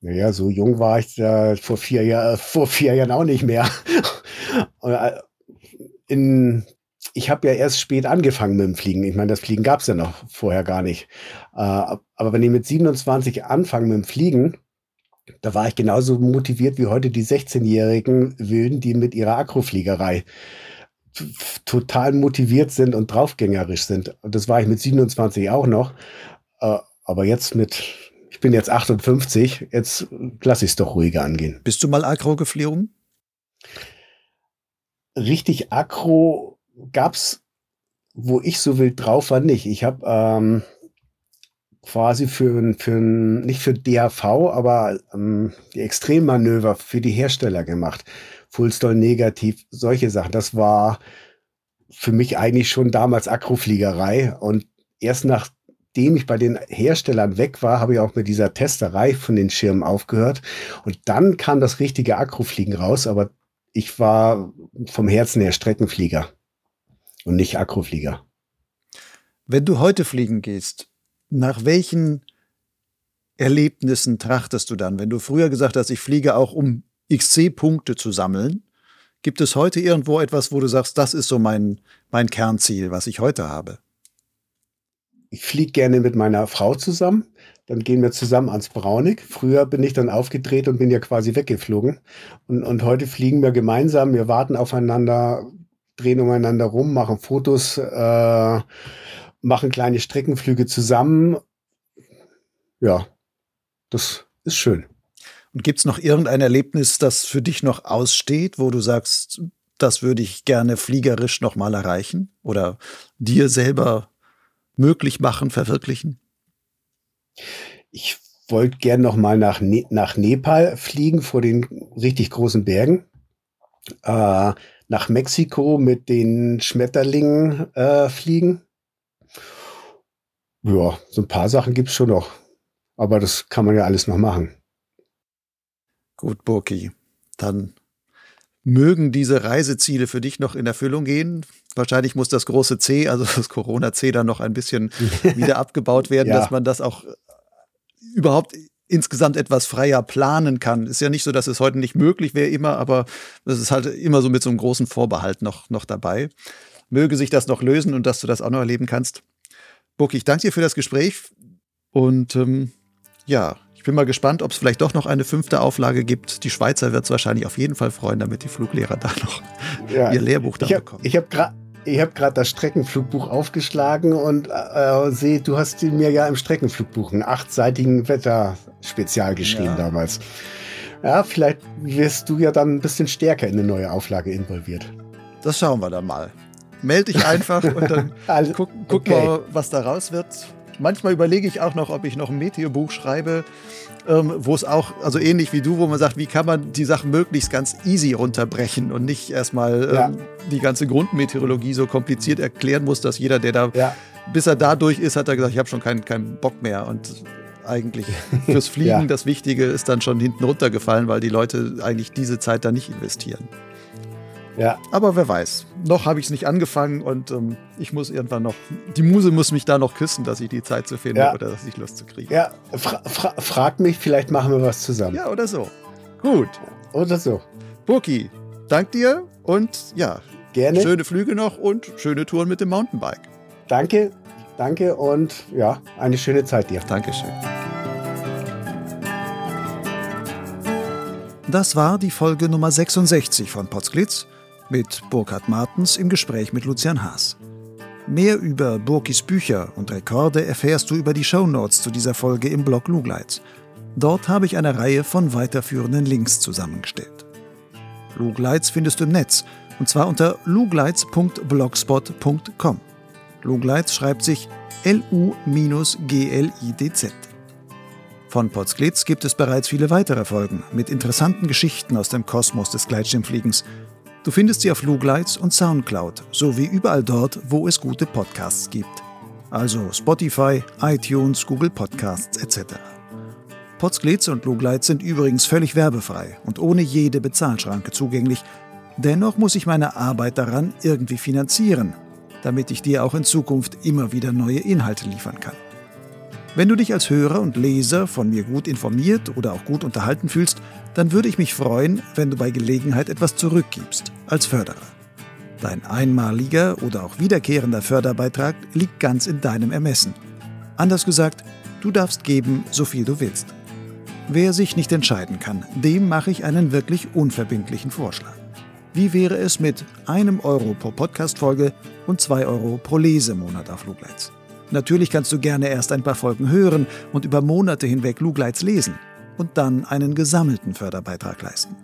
[SPEAKER 1] Naja, so jung war ich äh, vor, vier Jahr, vor vier Jahren auch nicht mehr. [LAUGHS] Äh, in, ich habe ja erst spät angefangen mit dem Fliegen. Ich meine, das Fliegen gab es ja noch vorher gar nicht. Äh, aber wenn ich mit 27 anfange mit dem Fliegen, da war ich genauso motiviert wie heute die 16-jährigen Wilden, die mit ihrer Akrofliegerei total motiviert sind und draufgängerisch sind. Und das war ich mit 27 auch noch. Äh, aber jetzt mit, ich bin jetzt 58, jetzt lasse ich es doch ruhiger angehen.
[SPEAKER 2] Bist du mal Akro geflogen?
[SPEAKER 1] Richtig Akro gab's, wo ich so wild drauf war, nicht. Ich habe ähm, quasi für, für nicht für DAV, aber ähm, die Extremmanöver für die Hersteller gemacht. Fullstall negativ, solche Sachen. Das war für mich eigentlich schon damals Akrofliegerei. Und erst nachdem ich bei den Herstellern weg war, habe ich auch mit dieser Testerei von den Schirmen aufgehört. Und dann kam das richtige Akrofliegen raus, aber ich war vom Herzen her Streckenflieger und nicht Akroflieger.
[SPEAKER 2] Wenn du heute fliegen gehst, nach welchen Erlebnissen trachtest du dann? Wenn du früher gesagt hast, ich fliege auch, um XC-Punkte zu sammeln, gibt es heute irgendwo etwas, wo du sagst, das ist so mein, mein Kernziel, was ich heute habe?
[SPEAKER 1] Ich fliege gerne mit meiner Frau zusammen. Dann gehen wir zusammen ans Braunig. Früher bin ich dann aufgedreht und bin ja quasi weggeflogen. Und, und heute fliegen wir gemeinsam. Wir warten aufeinander, drehen umeinander rum, machen Fotos. Äh, machen kleine Streckenflüge zusammen. Ja, das ist schön.
[SPEAKER 2] Und gibt es noch irgendein Erlebnis, das für dich noch aussteht, wo du sagst, das würde ich gerne fliegerisch nochmal erreichen oder dir selber möglich machen, verwirklichen?
[SPEAKER 1] Ich wollte gern noch mal nach, ne nach Nepal fliegen vor den richtig großen Bergen. Äh, nach Mexiko mit den Schmetterlingen äh, fliegen. Ja, so ein paar Sachen gibt es schon noch. Aber das kann man ja alles noch machen.
[SPEAKER 2] Gut, Burki. Dann mögen diese Reiseziele für dich noch in Erfüllung gehen. Wahrscheinlich muss das große C, also [LAUGHS] das Corona-C, dann noch ein bisschen [LAUGHS] wieder abgebaut werden, ja. dass man das auch überhaupt insgesamt etwas freier planen kann. Ist ja nicht so, dass es heute nicht möglich wäre immer, aber das ist halt immer so mit so einem großen Vorbehalt noch, noch dabei. Möge sich das noch lösen und dass du das auch noch erleben kannst. Burki, ich danke dir für das Gespräch und ähm, ja, ich bin mal gespannt, ob es vielleicht doch noch eine fünfte Auflage gibt. Die Schweizer wird es wahrscheinlich auf jeden Fall freuen, damit die Fluglehrer da noch ja, ihr Lehrbuch da
[SPEAKER 1] ich hab,
[SPEAKER 2] bekommen.
[SPEAKER 1] Ich habe gerade ich habe gerade das Streckenflugbuch aufgeschlagen und äh, sehe, du hast mir ja im Streckenflugbuch einen achtseitigen Wetterspezial geschrieben ja. damals. Ja, vielleicht wirst du ja dann ein bisschen stärker in eine neue Auflage involviert.
[SPEAKER 2] Das schauen wir dann mal melde dich einfach und dann [LAUGHS] guck, guck okay. mal, was da raus wird. Manchmal überlege ich auch noch, ob ich noch ein Meteorbuch schreibe, ähm, wo es auch, also ähnlich wie du, wo man sagt, wie kann man die Sachen möglichst ganz easy runterbrechen und nicht erstmal ja. ähm, die ganze Grundmeteorologie so kompliziert erklären muss, dass jeder, der da, ja. bis er da durch ist, hat er gesagt, ich habe schon keinen kein Bock mehr und eigentlich [LAUGHS] fürs Fliegen ja. das Wichtige ist dann schon hinten runtergefallen, weil die Leute eigentlich diese Zeit da nicht investieren. Ja. Aber wer weiß. Noch habe ich es nicht angefangen und ähm, ich muss irgendwann noch, die Muse muss mich da noch küssen, dass ich die Zeit zu finden ja. oder dass ich Lust zu kriegen.
[SPEAKER 1] Ja, fra fra frag mich, vielleicht machen wir was zusammen.
[SPEAKER 2] Ja, oder so. Gut.
[SPEAKER 1] Oder so.
[SPEAKER 2] Burki, dank dir und ja,
[SPEAKER 1] gerne.
[SPEAKER 2] Schöne Flüge noch und schöne Touren mit dem Mountainbike.
[SPEAKER 1] Danke, danke und ja, eine schöne Zeit dir.
[SPEAKER 2] Dankeschön. Das war die Folge Nummer 66 von Potsglitz mit Burkhard Martens im Gespräch mit Lucian Haas. Mehr über Burkis Bücher und Rekorde erfährst du über die Shownotes zu dieser Folge im Blog Lugleitz. Dort habe ich eine Reihe von weiterführenden Links zusammengestellt. Lugleitz findest du im Netz und zwar unter lugleitz.blogspot.com. Lugleitz schreibt sich L-U-G-L-I-D-Z. Von Potsglitz gibt es bereits viele weitere Folgen mit interessanten Geschichten aus dem Kosmos des Gleitschirmfliegens Du findest sie auf Lugleitz und Soundcloud sowie überall dort, wo es gute Podcasts gibt. Also Spotify, iTunes, Google Podcasts etc. Potsglitz und Lugleitz sind übrigens völlig werbefrei und ohne jede Bezahlschranke zugänglich. Dennoch muss ich meine Arbeit daran irgendwie finanzieren, damit ich dir auch in Zukunft immer wieder neue Inhalte liefern kann. Wenn du dich als Hörer und Leser von mir gut informiert oder auch gut unterhalten fühlst, dann würde ich mich freuen, wenn du bei Gelegenheit etwas zurückgibst als Förderer. Dein einmaliger oder auch wiederkehrender Förderbeitrag liegt ganz in deinem Ermessen. Anders gesagt, du darfst geben, so viel du willst. Wer sich nicht entscheiden kann, dem mache ich einen wirklich unverbindlichen Vorschlag. Wie wäre es mit einem Euro pro Podcast-Folge und zwei Euro pro Lesemonat auf Lugleitz? Natürlich kannst du gerne erst ein paar Folgen hören und über Monate hinweg Lugleitz lesen und dann einen gesammelten Förderbeitrag leisten.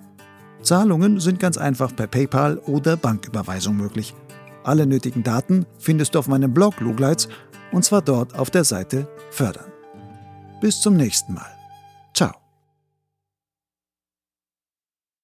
[SPEAKER 2] Zahlungen sind ganz einfach per PayPal oder Banküberweisung möglich. Alle nötigen Daten findest du auf meinem Blog Lugleitz und zwar dort auf der Seite Fördern. Bis zum nächsten Mal. Ciao.